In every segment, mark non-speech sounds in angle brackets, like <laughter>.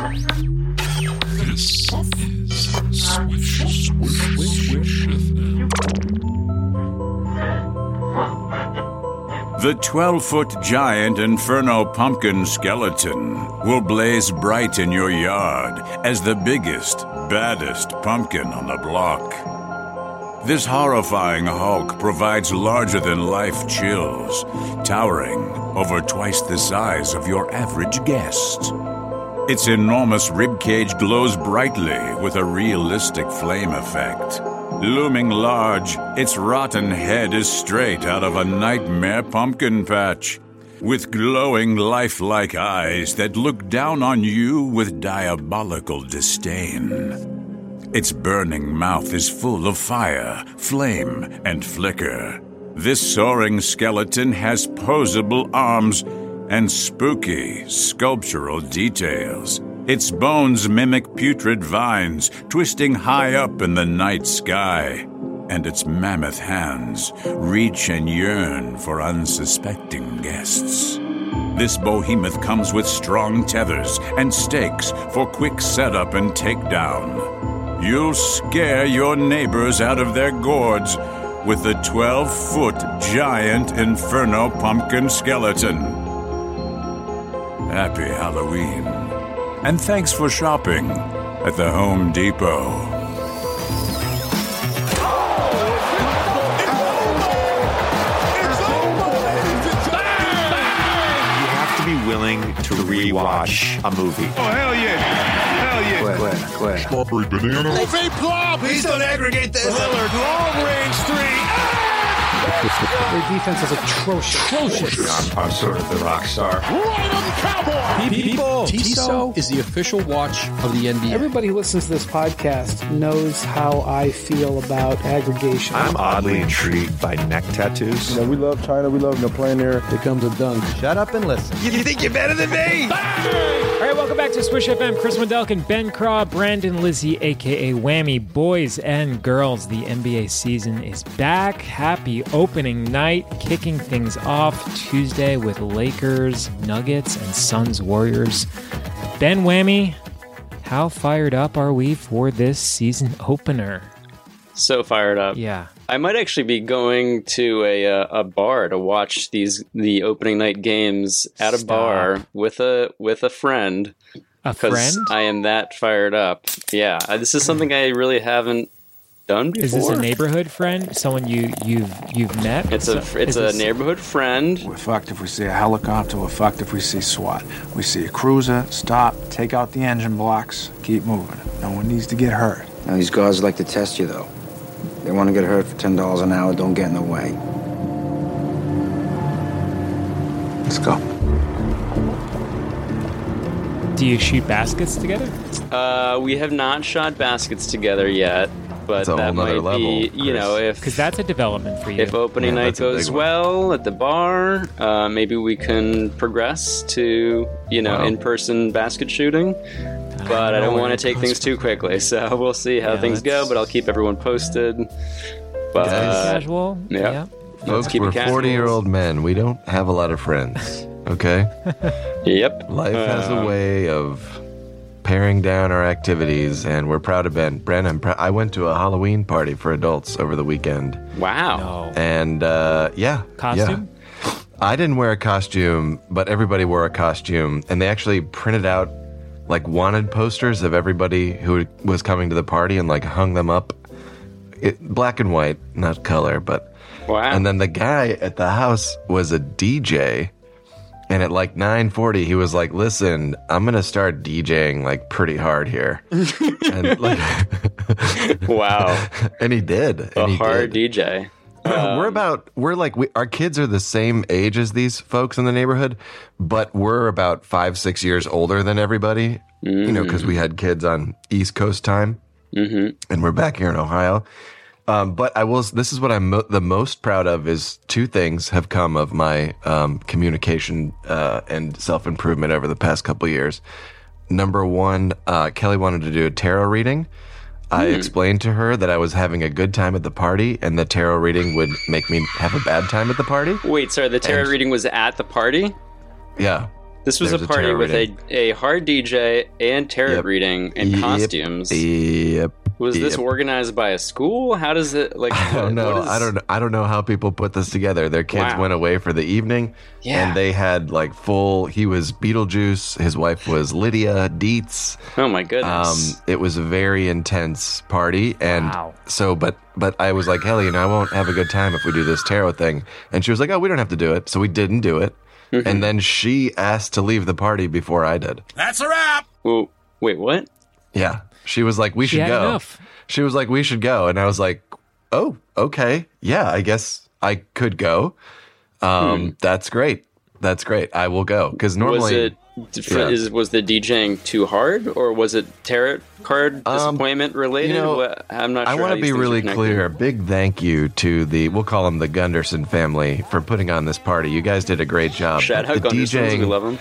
This is The 12 foot giant Inferno pumpkin skeleton will blaze bright in your yard as the biggest, baddest pumpkin on the block. This horrifying hulk provides larger than life chills, towering over twice the size of your average guest. Its enormous ribcage glows brightly with a realistic flame effect. Looming large, its rotten head is straight out of a nightmare pumpkin patch, with glowing lifelike eyes that look down on you with diabolical disdain. Its burning mouth is full of fire, flame, and flicker. This soaring skeleton has posable arms and spooky sculptural details. Its bones mimic putrid vines twisting high up in the night sky, and its mammoth hands reach and yearn for unsuspecting guests. This behemoth comes with strong tethers and stakes for quick setup and takedown. You'll scare your neighbors out of their gourds with the 12 foot giant Inferno pumpkin skeleton. Happy Halloween. And thanks for shopping at the Home Depot. You have to be willing to rewatch a movie. Oh, hell yeah. Hell yeah. Strawberry banana. Please don't aggregate this. Lillard, long range three. Ah! Their defense is atrocious. I'm, I'm sort of the rock star. People, Tissot is the official watch of the NBA. Everybody who listens to this podcast knows how I feel about aggregation. I'm oddly intrigued by neck tattoos. we love China. We love them playing there. becomes a dunk. Shut up and listen. You think you're better than me? All right, welcome back to Swish FM. Chris Wendelken, Ben Craw, Brandon Lisy, aka Whammy. Boys and girls, the NBA season is back. Happy opening night, kicking things off Tuesday with Lakers, Nuggets, and Suns Warriors. Ben Whammy, how fired up are we for this season opener? So fired up. Yeah. I might actually be going to a uh, a bar to watch these the opening night games at a Stop. bar with a with a friend A because friend? I am that fired up. Yeah, this is something I really haven't done before. Is this a neighborhood friend? Someone you you've you've met? It's a it's is a this- neighborhood friend. We're fucked if we see a helicopter. We're fucked if we see SWAT. We see a cruiser, stop, take out the engine blocks, keep moving. No one needs to get hurt. Now, these guards like to test you, though. They want to get hurt for $10 an hour. Don't get in the way. Let's go. Do you shoot baskets together? Uh, we have not shot baskets together yet, but That's a that whole nother might be level, you know if Because that's a development for you. If opening Yeah, night that's a big goes one. well at the bar, uh, maybe we can progress to you know Wow. in-person basket shooting. But I don't want to take things too quickly, <laughs> so we'll see how Yeah, things go. let's- But I'll keep everyone posted. But casual. yeah. let's Folks, keep we're it casual. 40 year old men. We don't have a lot of friends. Okay? Yep. Life has a Um, way of paring down our activities, and we're proud of Ben. Brent, I'm prou- I went to a Halloween party for adults over the weekend. Wow. No. And uh, yeah. Costume? yeah. I didn't wear a costume, but everybody wore a costume. And they actually printed out like wanted posters of everybody who was coming to the party and like hung them up. It, black and white, not color, but. Wow. And then the guy at the house was a DJ. And at like 9:40 he was like, "Listen, I'm going to start DJing like pretty hard here." <laughs> and like <laughs> wow. and he did. A And he hard did. DJ. we're about we're like we, our kids are the same age as these folks in the neighborhood, but we're about five six years older than everybody. You know, because we had kids on East Coast time, mm-hmm. and we're back here in Ohio. Um, but I will. This is what I'm mo- the most proud of. Is two things have come of my um, communication uh, and self improvement over the past couple years. Number one, uh, Kelly wanted to do a tarot reading. I explained to her that I was having a good time at the party, and the tarot reading would make me have a bad time at the party. Wait, sorry. The tarot And- reading was at the party. Yeah, This was There's a a party tarot with reading. a, a hard DJ and tarot Yep. reading and Yep, costumes. Yep. Was this yep. organized by a school? How does it like? I don't know. what is- I don't. I don't know how people put this together. Their kids Wow. went away for the evening, Yeah. and they had like full. He was Beetlejuice. His wife was Lydia Dietz. Oh my Um, goodness! it was a very intense party, and Wow. so, but but I was like, Kelly, you know, I won't have a good time if we do this tarot thing. And she was like, Oh, we don't have to do it. So we didn't do it. Mm-hmm. And then she asked to leave the party before I did. That's a wrap. Well, wait, what? Yeah, she was like, We She should go. enough. She was like, We should go, and I was like, Oh, okay, yeah, I guess I could go. Um, that's great. That's great. I will go because normally Hmm. was it? Yeah. Is was the DJing too hard, or was it tarot card disappointment related? Um, you know, What- I'm not. I want to be really connected. clear. Big thank you to the we'll call them the Gunderson family for putting on this party. You guys did a great job. Shout But out Gundersons, we love them.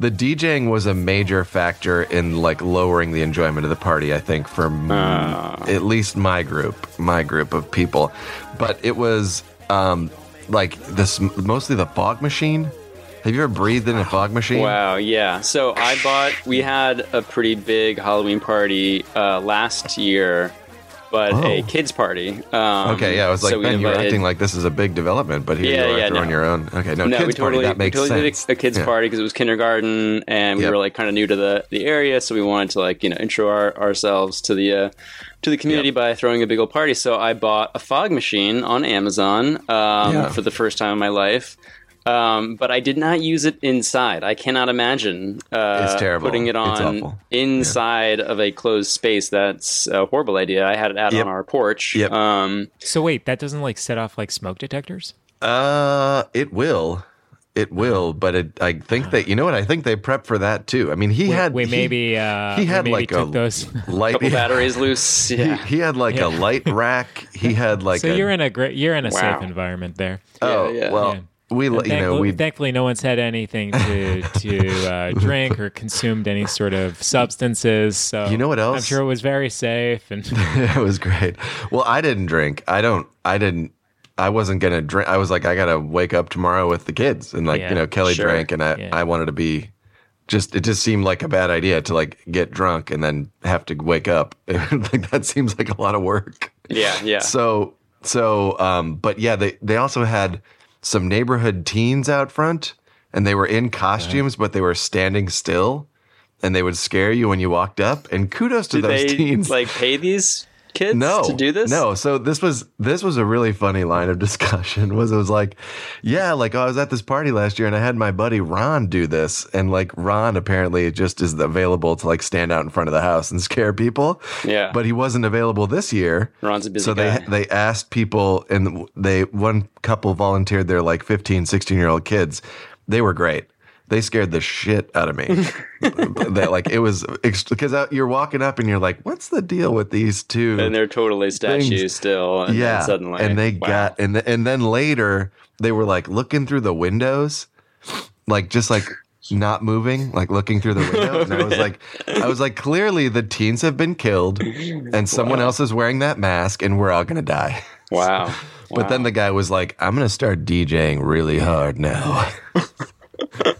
The DJing was a major factor in like lowering the enjoyment of the party. I think for m- Ah. at least my group, my group of people. But it was um, like this mostly the fog machine. Have you ever breathed in a fog machine? Wow, yeah. So I bought. We had a pretty big Halloween party uh, last year, but a Oh. kids party. Um, Okay, yeah, I was like, so Ben, you were invited- acting like this is a big development, but here Yeah, you are yeah, throwing no. your own. Okay, no, no, kids we totally, party, that makes we totally sense. did a, a kids Yeah. party because it was kindergarten, and we Yep. were like kind of new to the, the area, so we wanted to like you know intro our, ourselves to the uh, to the community by throwing a big old party. So I bought a fog machine on Amazon um, for the first time in my life. Um, but I did not use it inside. I cannot imagine uh, It's terrible. putting it on awful. inside of a closed space. That's a horrible idea. I had it out Yep. on our porch. Yep. Um, So wait, that doesn't like set off like smoke detectors? Uh, it will. It will, but it, I think that you know what I think they prep for that too. I mean, he We- had we he- maybe uh, he had maybe like took a those. light. couple batteries loose. <laughs> He, Yeah. he had like Yeah. a light rack. He had <laughs> like so a you're in a great, you're in a Wow. safe environment there. oh Yeah, yeah. well. Yeah. We And let you know thankfully, we thankfully, no one's had anything to to uh, drink or consumed any sort of substances. So You know what else? I'm sure it was very safe. And <laughs> it was great. Well, I didn't drink. I don't. I didn't. I wasn't gonna drink. I was like, I gotta wake up tomorrow with the kids, and like Yeah, you know, Kelly sure. drank, and I Yeah. I wanted to be. Just it just seemed like a bad idea to like get drunk and then have to wake up. <laughs> like that seems like a lot of work. yeah, yeah. So so um but yeah, they they also had some neighborhood teens out front and they were in costumes but they were standing still and they would scare you when you walked up and kudos to Did those they <laughs> teens. like pay these kids no, to do this? No, so this was this was a really funny line of <laughs> discussion. Was it was like, yeah, like oh, I was at this party last year and I had my buddy Ron do this, and like Ron apparently just is available to like stand out in front of the house and scare people. Yeah. but he wasn't available this year. Ron's a busy so guy. they they asked people, and they one couple volunteered their like 15, 16 year old kids. They were great. They scared the shit out of me. <laughs> that like it was because uh, you're walking up and you're like, what's the deal with these two? and they're totally statues things- still. And yeah, suddenly, and they wow. got and th- and then later they were like looking through the windows, like just like not moving, like looking through the windows. And I was like, I was like, clearly the teens have been killed, and someone else is wearing that mask, and we're all gonna die. wow. But then the guy was like, I'm gonna start DJing really hard now. <laughs>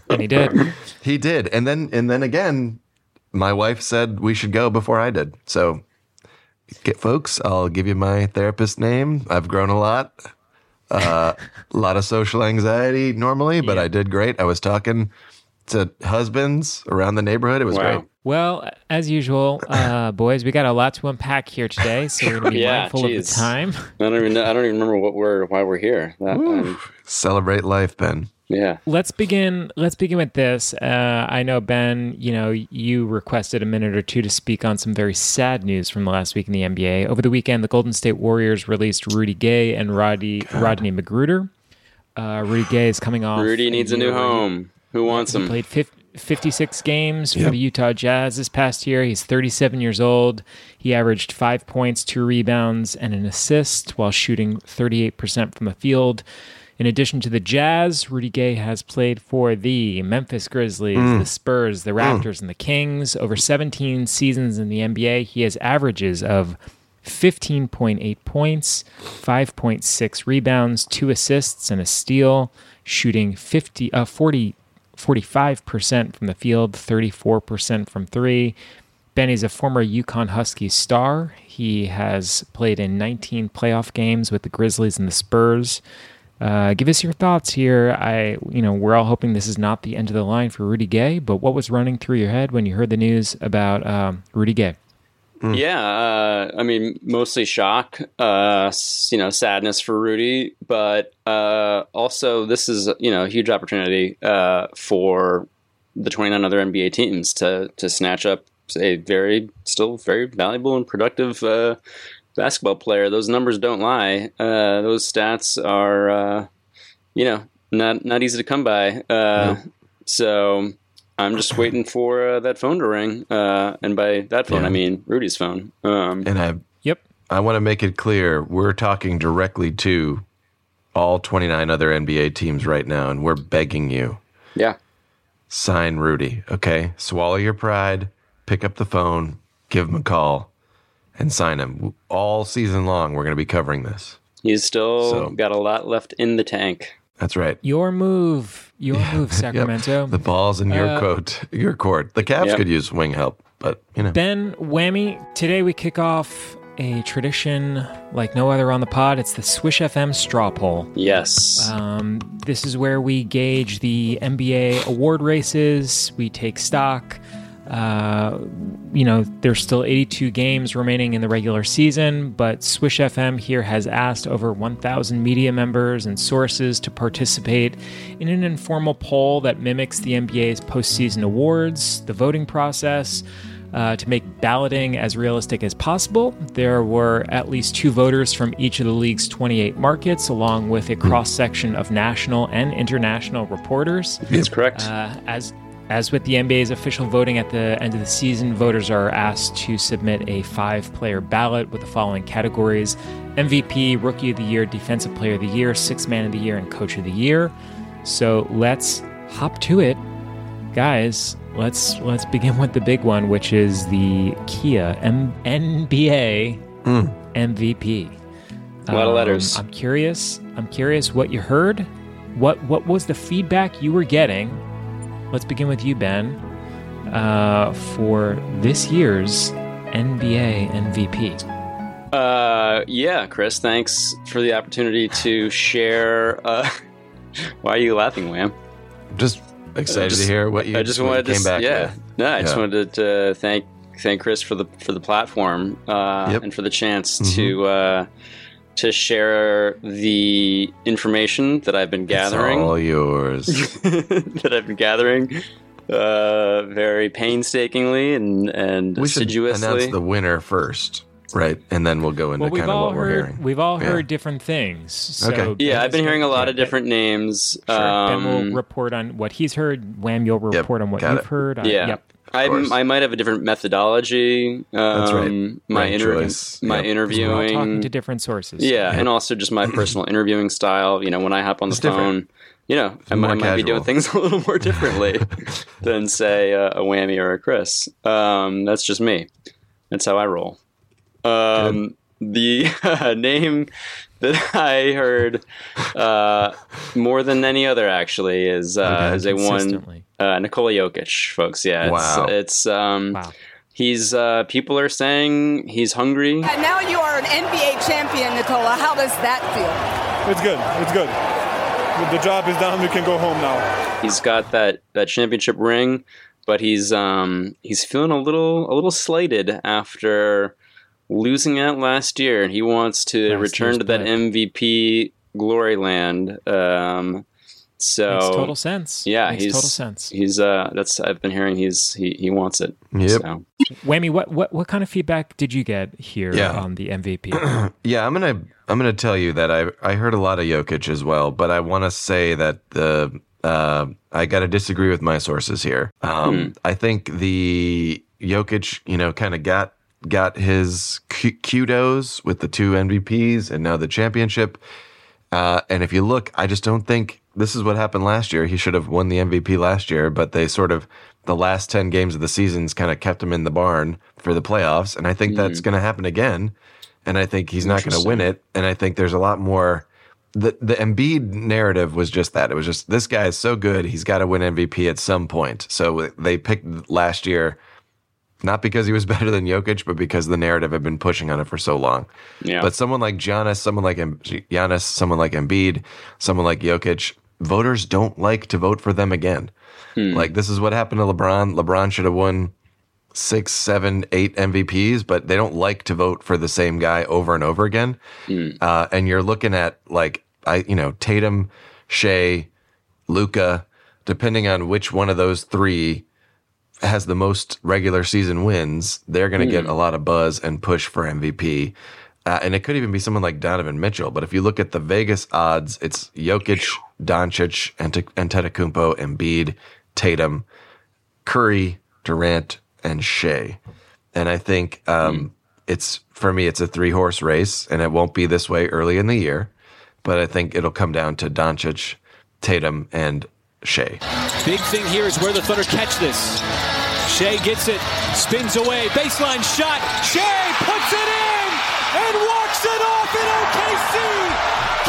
and he did. he did, and then and then again, my wife said we should go before I did. So, get folks, I'll give you my therapist name. I've grown a lot. Uh, a <laughs> lot of social anxiety normally, but I did great. I was talking to husbands around the neighborhood. It was Wow. great. Well, as usual, uh, <laughs> boys, we got a lot to unpack here today, so we're going to be <laughs> Yeah, mindful of the time. I don't even know, I don't even remember what we're why we're here. That, um, Celebrate life, Ben. yeah. Let's begin. Let's begin with this. Uh, I know Ben. You know, you requested a minute or two to speak on some very sad news from the last week in the NBA. Over the weekend, the Golden State Warriors released Rudy Gay and Roddy Rodney McGruder. Uh, Rudy Gay is coming off. Rudy needs a new year where home. Who wants He him? played fif- 56 games for the Utah Jazz this past year. He's 37 years old. He averaged five points, two rebounds, and an assist while shooting 38% from the field. In addition to the Jazz, Rudy Gay has played for the Memphis Grizzlies, the Spurs, the Raptors, and the Kings. Over 17 seasons in the NBA, he has averages of 15.8 points, 5.6 rebounds, two assists, and a steal, shooting 50, uh, 40 45% from the field, 34% from three. Benny's a former UConn Huskies star. He has played in 19 playoff games with the Grizzlies and the Spurs. Uh, give us your thoughts here. I, you know, we're all hoping this is not the end of the line for Rudy Gay, but what was running through your head when you heard the news about um, Rudy Gay? Yeah, uh, I mean, mostly shock, uh, you know, sadness for Rudy, but uh, also this is you know a huge opportunity uh, for the 29 other NBA teams to to snatch up a very still very valuable and productive uh, basketball player. Those numbers don't lie. Uh, those stats are uh, you know not not easy to come by. Uh, So I'm just waiting for uh, that phone to ring, uh, and by that phone Yeah. I mean Rudy's phone. Um, And I Yep. I want to make it clear we're talking directly to all 29 other NBA teams right now, and we're begging you yeah, sign Rudy. Okay, swallow your pride, pick up the phone, give him a call, and sign him. All season long, we're going to be covering this. he's still So- got a lot left in the tank. That's right. Your move. Your move, <laughs> Yep. Sacramento. The ball's in your Uh, coat, your court. The Cavs Yep. could use wing help, but you know. Ben Whammy, today we kick off a tradition like no other on the pod. It's the Swish FM straw poll. Yes, Um, this is where we gauge the NBA award races. We take stock. Uh, you know, there's still 82 games remaining in the regular season, but Swish FM here has asked over 1,000 media members and sources to participate in an informal poll that mimics the NBA's postseason awards, the voting process. Uh, to make balloting as realistic as possible, there were at least two voters from each of the league's 28 markets, along with a cross section of national and international reporters. that's correct. Uh, as as with the NBA's official voting at the end of the season, voters are asked to submit a five-player ballot with the following categories: MVP, Rookie of the Year, Defensive Player of the Year, Sixth Man of the Year, and Coach of the Year. So let's hop to it, guys. Let's let's begin with the big one, which is the Kia M- NBA MVP. Hmm. A lot of um, letters. I'm curious. I'm curious what you heard. What what was the feedback you were getting? Let's begin with you, Ben, uh, for this year's NBA MVP. Uh, yeah, Chris, thanks for the opportunity to share. Uh, <laughs> why are you laughing, Wham? Just excited just- to hear what you I just what you wanted to came back yeah. with. No, I just wanted to thank thank Chris for the for the platform uh, Yep. and for the chance Mhm. to uh, to share the information that I've been gathering. It's all yours. <laughs> that I've been gathering uh, very painstakingly and and we should assiduously. announce the winner first, right? And then we'll go into Well, kind of all what we're hearing. we've all Yeah. heard different things. So Okay. yeah, I've been hearing a lot of different names. Ben, sure. ben Um, will report on what he's heard. Wham, you'll Yep, report on what you've it. heard. I- Yeah. yep. I. I might have a different methodology. Um, That's right. My Right interview, choice. my Yep. 'Cause we're all We're all interviewing. talking to different sources. Yeah, and also just my personal interviewing style. You know, when I hop on the It's different. phone, you know, I, might- I might be doing things <laughs> a little more differently <laughs> than say uh, a whammy or a Chris. Um, that's just me. That's how I roll. Um, the <laughs> name that I heard uh, more than any other actually is uh, Okay. is a one uh, Nikola Jokic, folks. Yeah, it's, Wow. it's um, Wow. he's uh, people are saying he's hungry. And now you are an NBA champion, Nikola. How does that feel? It's good. It's good. The job is done. We can go home now. He's got that that championship ring, but he's um he's feeling a little a little slighted after losing out last year, and he wants to Last return to that blip. MVP glory land. Um, so Makes total sense. Yeah, Makes he's total sense. He's uh that's I've been hearing he's he he wants it. Yep. So. Whammy, what, what what kind of feedback did you get here Yeah. on the MVP? <clears throat> Yeah, I'm gonna I'm gonna tell you that I I heard a lot of Jokic as well, but I want to say that the uh, I got to disagree with my sources here. Um, I think the Jokic, you know, kind of got got his ku- kudos with the two MVPs and now the championship. Uh, and if you look, I just don't think this is what happened last year. He should have won the MVP last year, but they sort of the last ten games of the seasons kind of kept him in the barn for the playoffs, and I think that's going to happen again. And I think he's not going to win it. And I think there's a lot more the the Embiid narrative was just that. It was just this guy is so good, he's got to win MVP at some point. So they picked last year not because he was <laughs> better than Jokic, but because the narrative had been pushing on it for so long. Yeah. But someone like Giannis, someone like Giannis, someone like Embiid, someone like Jokic, voters don't like to vote for them again. Like this is what happened to LeBron. LeBron should have won six, seven, eight MVPs, but they don't like to vote for the same guy over and over again. Uh, and you're looking at like I, you know, Tatum, Shai, Luka, depending on which one of those three has the most regular season wins, they're going to get a lot of buzz and push for MVP. Uh, and it could even be someone like Donovan Mitchell. But if you look at the Vegas odds, it's Jokic, Doncic, Ante- Antetokounmpo, Embiid, Tatum, Curry, Durant, and Shai. And I think um, it's for me, it's a three horse race, and it won't be this way early in the year. But I think it'll come down to Doncic, Tatum, and Shai. Big thing here is where the Thunder catch this. Shai gets it, spins away, baseline shot. Shai puts it in and walks it off in OKC,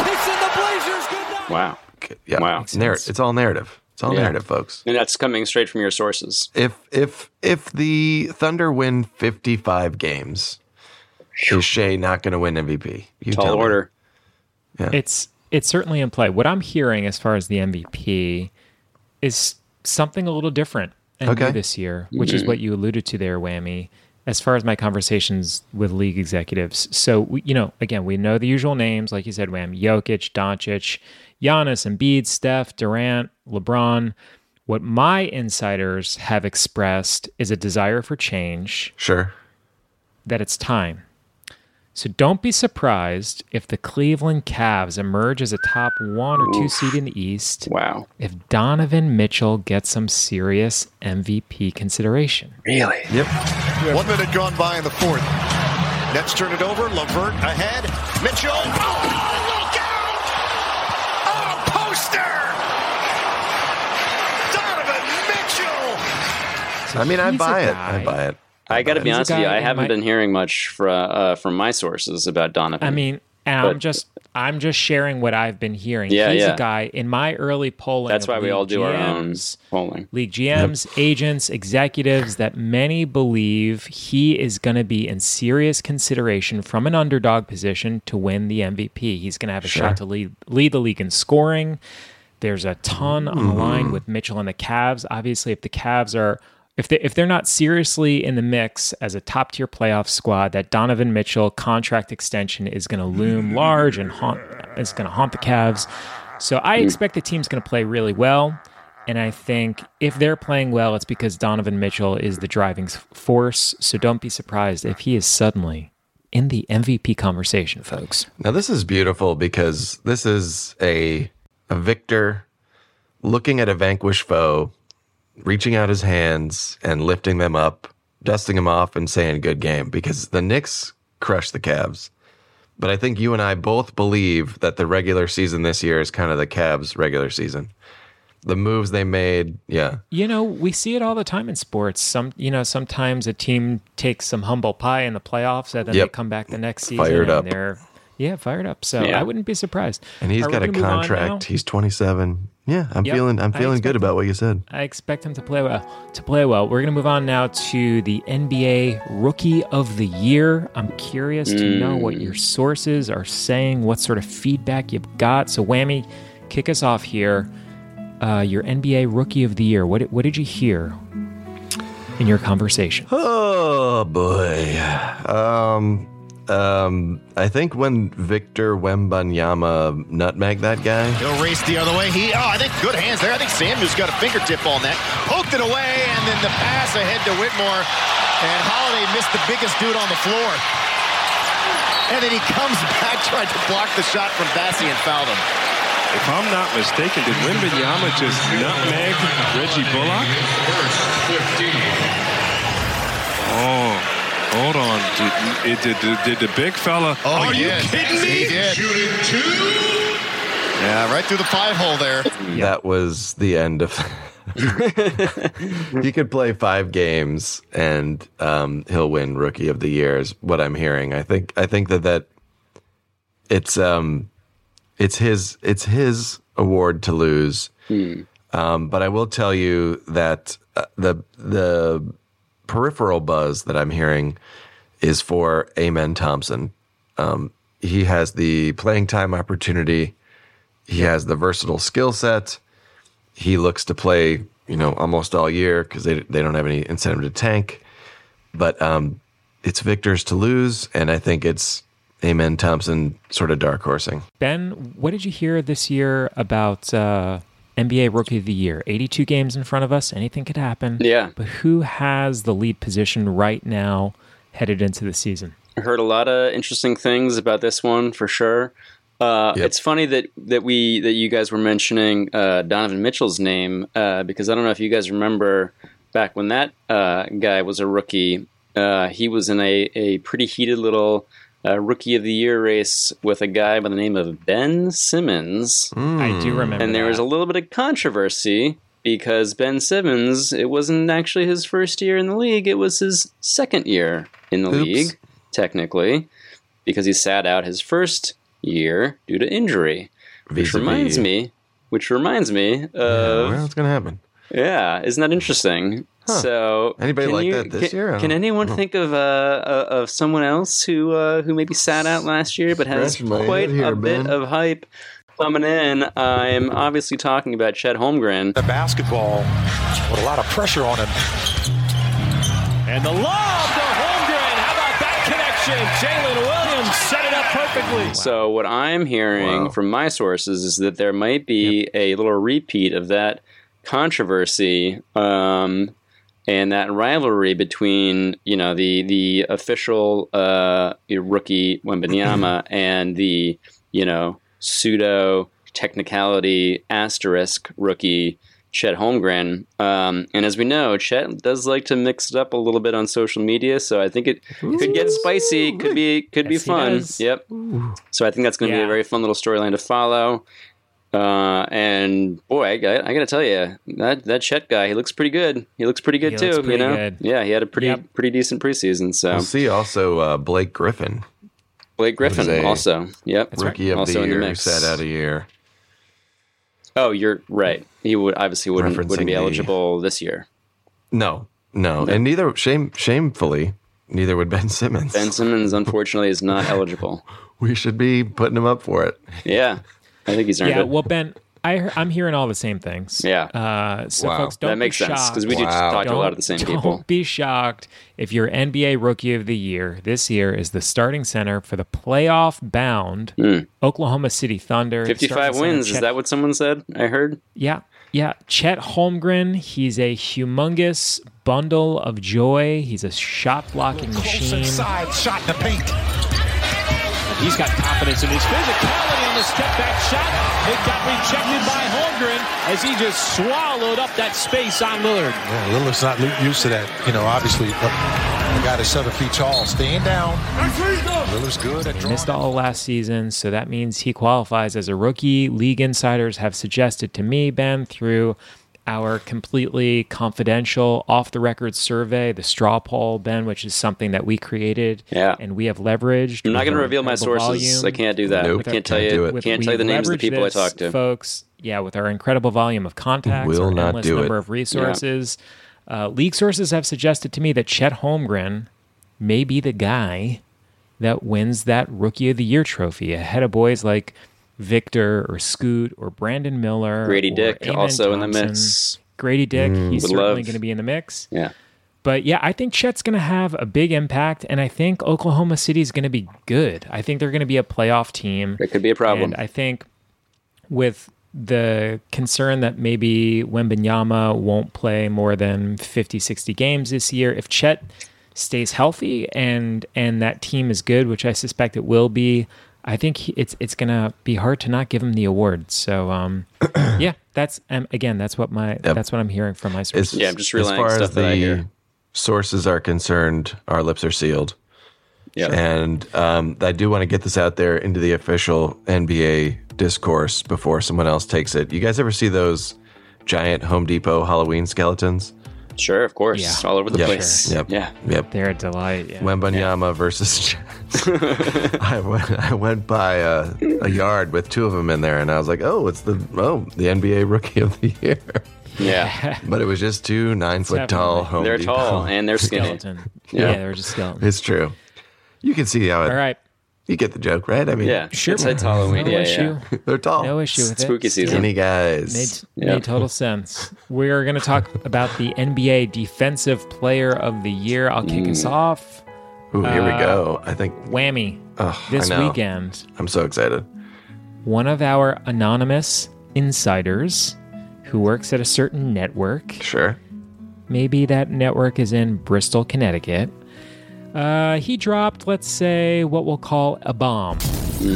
kissing the Blazers goodnight. Wow. Yeah, Wow. Narr- it's all narrative. It's all Yeah. narrative, folks. And that's coming straight from your sources. If if if the Thunder win fifty five games, is Shai not going to win MVP? You Tall tell me. order. It's it's certainly in play. What I'm hearing as far as the MVP is something a little different and Okay. new this year, which is mm-hmm. what you alluded to there, Whammy. As far as my conversations with league executives, so we, you know, again, we know the usual names, like you said, Wham, Jokic, Doncic, Giannis, Embiid, Steph, Durant, LeBron. What my insiders have expressed is a desire for change, Sure. that it's time. So don't be surprised if the Cleveland Cavs emerge as a top one or two seed in the East. Wow. If Donovan Mitchell gets some serious MVP consideration. Really? Yep. One minute gone by in the fourth. Nets turn it over. LeVert ahead. Mitchell. Oh, look out! Oh, poster! Donovan Mitchell! I mean, I buy it. I buy it. I got to be honest with you. I haven't my- been hearing much from uh, from my sources about Donovan. I mean, and I'm just I'm just sharing what I've been hearing. Yeah, He's yeah. a guy in my early polling. that's why we all do our own polling. league GMs, agents, executives that many believe he is going to be in serious consideration from an underdog position to win the MVP. He's going to have a shot to lead lead the league in scoring. There's a ton on the line with Mitchell and the Cavs. Obviously, if the Cavs are if they if they're not seriously in the mix as a top tier playoff squad, that Donovan Mitchell contract extension is going to loom large and haunt is going to haunt the Cavs. So I mm. expect the team's going to play really well. And I think if they're playing well, it's because Donovan Mitchell is the driving force. So don't be surprised if he is suddenly in the MVP conversation, folks. Now this is beautiful because this is a a victor looking at a vanquished foe, reaching out his hands and lifting them up, dusting them off, and saying "good game." Because the Knicks crushed the Cavs, but I think you and I both believe that the regular season this year is kind of the Cavs' regular season. The moves they made, yeah, You know, we see it all the time in sports. Some, you know, sometimes a team takes some humble pie in the playoffs, and then Yep. they come back the next season Fired and up. they're yeah fired up. So Yeah. I wouldn't be surprised. and he's Are got a gonna move on now? contract. He's twenty seven. Yeah, I'm Yep, feeling, I'm feeling good expect about what you said. I expect him to play well. To play well, we're going to move on now to the NBA Rookie of the Year. I'm curious to know what your sources are saying, what sort of feedback you've got. So, Whammy, kick us off here. Uh, your NBA Rookie of the Year. What what did you hear in your conversation? Oh boy. Um um I think when Victor Wembanyama nutmeg that guy. He'll race the other way. He, oh, I think good hands there. I think Samuel's got a fingertip on that. Poked it away, and then the pass ahead to Whitmore. And Holiday missed the biggest dude on the floor. And then he comes <laughs> back, tried to block the shot from Bassey and fouled him. If I'm not mistaken, did Wembanyama just nutmeg Reggie Bullock? Oh, hold on. Did, did, did, did the big fella? Oh, Are you did. kidding me? He did. Yeah, right through the five hole there. That was the end of <laughs> He could play 5 games and um he'll win rookie of the year is what I'm hearing. I think I think that that it's um it's his it's his award to lose. Um, but I will tell you that uh, the the peripheral buzz that I'm hearing is for Amen Thompson. Um, he has the playing time opportunity. He has the versatile skill set. He looks to play, you know, almost all year because they they don't have any incentive to tank. But um, it's Victor's to lose, and I think it's Amen Thompson sort of dark horsing. Ben, what did you hear this year about uh, NBA Rookie of the Year? 82 games in front of us. Anything could happen. Yeah. But who has the lead position right now headed into the season? I heard a lot of interesting things about this one for sure. Uh, It's funny that that we that you guys were mentioning uh, Donovan Mitchell's name uh, because I don't know if you guys remember back when that uh, guy was a rookie. Uh, he was in a, a pretty heated little uh, rookie of the year race with a guy by the name of Ben Simmons. I do remember And there was a little bit of controversy because Ben Simmons, it wasn't actually his first year in the league, it was his second year in the Oops. league, technically, because he sat out his first year due to injury. Which reminds me, which reminds me Yeah, of well, it's gonna happen. Yeah, isn't that interesting? Huh. So, Anybody can like you- that this can, year? Can anyone know. think of uh, uh, of someone else who uh, who maybe sat out last year but has Scratching quite here, a bit of hype coming in? I'm obviously talking about Chet Holmgren. The basketball with a lot of pressure on him. And the lob to Holmgren. How about that connection? Jalen Williams set it up perfectly. So what I'm hearing Wow. from my sources is that there might be a little repeat of that controversy um, and that rivalry between you know the the official uh, rookie Wembanyama <clears throat> and the you know pseudo technicality asterisk rookie Chet Holmgren. Um, and as we know, Chet does like to mix it up a little bit on social media, so I think it could get spicy. Could be could Yes, be fun. Yep. So I think that's going to be a very fun little storyline to follow. Uh, and boy, I, I, I got to tell you that that Chet guy, he looks pretty good. He looks pretty good He too. looks you know, good. yeah, he had a pretty Yep. pretty decent preseason. So We'll see also uh, Blake Griffin, Blake Griffin also. Yep, rookie of also the in the year, who mix. out a year. Oh, you're right. He would obviously wouldn't wouldn't be the- eligible this year. No, no, and neither shame shamefully neither would Ben Simmons. Ben Simmons, unfortunately, is not <laughs> eligible. we should be putting him up for it. Yeah, I think he's earned Yeah, it. well, Ben, I, hear- I'm hearing all the same things. Yeah. Uh, so, Wow. folks, don't That makes be sense, shocked. 'cause we do Wow. talk to a lot of the same people. Don't be shocked if your NBA Rookie of the Year this year is the starting center for the playoff-bound Oklahoma City Thunder. 55 center Hmm. wins. Is that what someone said? I heard. Yeah, yeah. Chet Holmgren. He's a humongous bundle of joy. He's a shot-blocking Close machine. inside, shot in the paint. He's got confidence in his physicality on the step back shot. It got rejected by Holmgren as he just swallowed up that space on Lillard. Yeah, Lillard's not used to that. You know, obviously, uh, but the guy that's seven feet tall, staying down. Lillard's good at drawing. Missed all last season, so that means he qualifies as a rookie. League insiders have suggested to me, Ben, through our completely confidential off the record survey, the straw poll, Ben, which is something that we created Yeah. and we have leveraged. I'm not going to reveal my sources. volume. I can't do that. Nope. I can't tell you. With- Can't tell you the names of the leveraged people I talked to. folks. Yeah, with our incredible volume of contacts, Will our not endless do number it. of resources. Uh, league sources have suggested to me that Chet Holmgren may be the guy that wins that Rookie of the Year trophy ahead of boys like Victor or Scoot or Brandon Miller. Gradey or Dick Amen also in the mix. Gradey Dick, he's Mm, Would certainly love- going to be in the mix. Yeah. But yeah, I think Chet's going to have a big impact, and I think Oklahoma City is going to be good. I think they're going to be a playoff team. That could be a problem. And I think with the concern that maybe Wembanyama won't play more than 50, 60 games this year, if Chet stays healthy and and that team is good, which I suspect it will be, I think he- it's it's gonna be hard to not give him the award. So um, <clears throat> yeah, that's um, again that's what my that's what I'm hearing from my sources. As, sources. as far as the sources are concerned, our lips are sealed. Yeah. And um, I do want to get this out there into the official NBA discourse before someone else takes it. You guys ever see those giant Home Depot Halloween skeletons? Sure, of course, all over the Yep. place. Yep. Yeah. Yep. They're a delight. Yeah. Wembanyama versus. <laughs> I went. I went by a, a yard with two of them in there, and I was like, "Oh, it's the oh the NBA Rookie of the Year." Yeah. <laughs> but it was just two nine foot tall. Home They're Depot. tall and they're <laughs> skinny. Skeleton. Yeah. they're just skeleton. It's true. You can see how it. All right. You get the joke, right? I mean, Yeah, Sure. it's- it's Halloween. No Yeah, issue. <laughs> They're tall. No issue with Spooky it. season. Skinny guys. Made, Yeah. made total sense. We're going to talk about the NBA Defensive Player of the Year. I'll kick us off. Ooh, here we Uh, go. I think Whammy. Ugh, this weekend, I'm so excited. one of our anonymous insiders who works at a certain network. Sure. Maybe that network is in Bristol, Connecticut. Uh, he dropped, let's say, what we'll call a bomb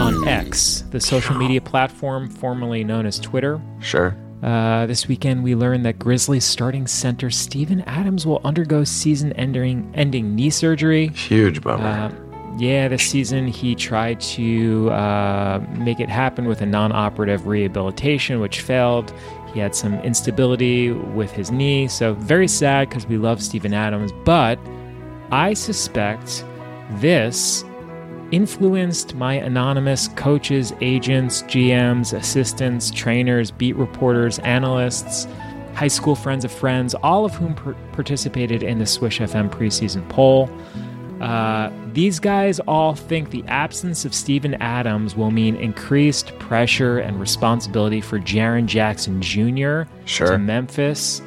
on X, the social media platform formerly known as Twitter. Sure. Uh, this weekend, we learned that Grizzlies starting center Steven Adams will undergo season-ending ending knee surgery. Huge bummer. Uh, yeah, this season he tried to uh, make it happen with a non-operative rehabilitation, which failed. He had some instability with his knee, so very sad because we love Steven Adams. But I suspect this influenced my anonymous coaches, agents, GMs, assistants, trainers, beat reporters, analysts, high school friends of friends, all of whom par- participated in the Swish FM preseason poll. Uh, these guys all think the absence of Steven Adams will mean increased pressure and responsibility for Jaren Jackson Jr. Sure. to Memphis,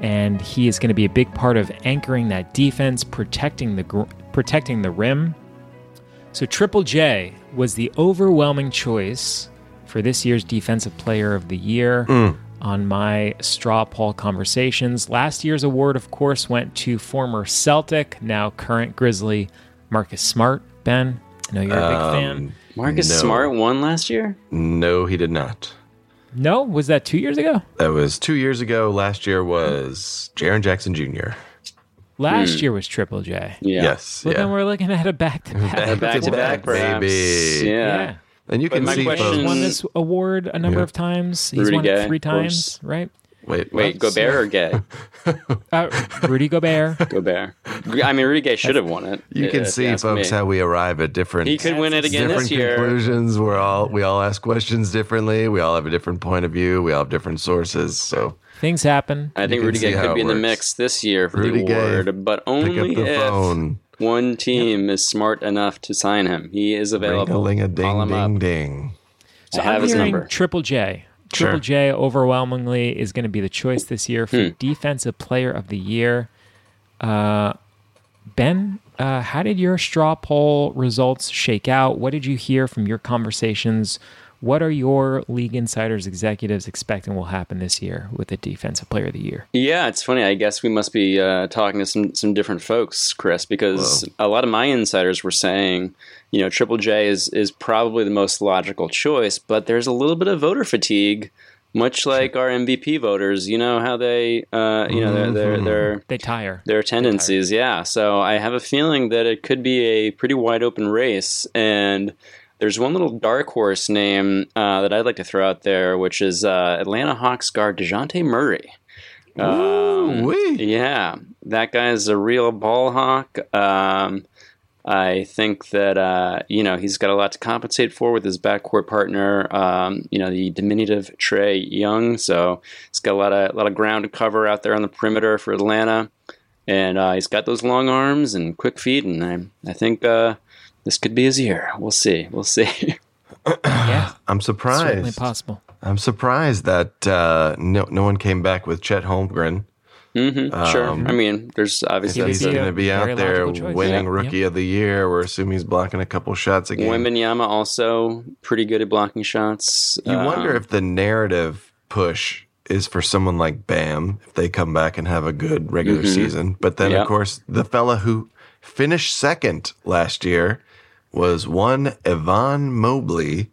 and he is going to be a big part of anchoring that defense, protecting the gr- protecting the rim. So Triple J was the overwhelming choice for this year's Defensive Player of the Year Mm. on my straw poll conversations. Last year's award, of course, went to former Celtic, now current Grizzly, Marcus Smart. Ben, I know you're a big fan. Um, Marcus no. Smart won last year. No, he did not. No, was that two years ago? That was two years ago. Last year was Jaren Jackson Jr. Last Hmm. year was Triple J. Yeah. Yes. Well, yeah. then we're looking at a back to back. A back-to-back, perhaps. baby. Yeah. And you But can my see question- folks- won this award a number Yeah. of times. He's Rudy won Gay, it three of course. times, right? Wait, Wait, what? Gobert or Gay? <laughs> Uh, Rudy Gobert. Gobert. I mean, Rudy Gay should have won it. You can if see, ask folks, me. how we arrive at different. He could win it again different this year. conclusions. We're all we all ask questions differently. We all have a different point of view. We all have different sources. So Things happen. I think Rudy Gay could it be in the mix this year for Rudy the Gay, award, but only the if phone. one team is smart enough to sign him. He is available. ring a Call ding him ding up. ding. So I have I'm his hearing number. Triple J. Sure. Triple J overwhelmingly is going to be the choice this year for Hmm. Defensive Player of the Year. Uh, ben, uh, how did your straw poll results shake out? What did you hear from your conversations? What are your league insiders, executives expecting will happen this year with the Defensive Player of the Year? Yeah, it's funny. I guess we must be uh, talking to some some different folks, Chris, because a lot of my insiders were saying, you know, Triple J is is probably the most logical choice, but there's a little bit of voter fatigue, much like our MVP voters. You know how they, uh, you know, their their their They tire. their tendencies. Yeah, so I have a feeling that it could be a pretty wide open race, and there's one little dark horse name uh, that I'd like to throw out there, which is uh, Atlanta Hawks guard Dejounte Murray. Um, Ooh-wee. yeah, that guy is a real ball hawk. Um, I think that uh, you know he's got a lot to compensate for with his backcourt partner, um, you know, the diminutive Trae Young. So he's got a lot of a lot of ground to cover out there on the perimeter for Atlanta, and uh, he's got those long arms and quick feet, and I I think uh, this could be his year. We'll see. We'll see. <laughs> Yeah, <clears throat> I'm surprised. certainly surprised. possible. I'm surprised that uh, no no one came back with Chet Holmgren. Hmm sure. Um, I mean, there's obviously he's going to be out there winning Yeah. Rookie of the Year, we're assuming he's blocking a couple shots a game. Wembanyama also pretty good at blocking shots. You wonder Um, if the narrative push is for someone like Bam if they come back and have a good regular Mhm. season. But then, Yeah. of course, the fella who finished second last year was one Evan Mobley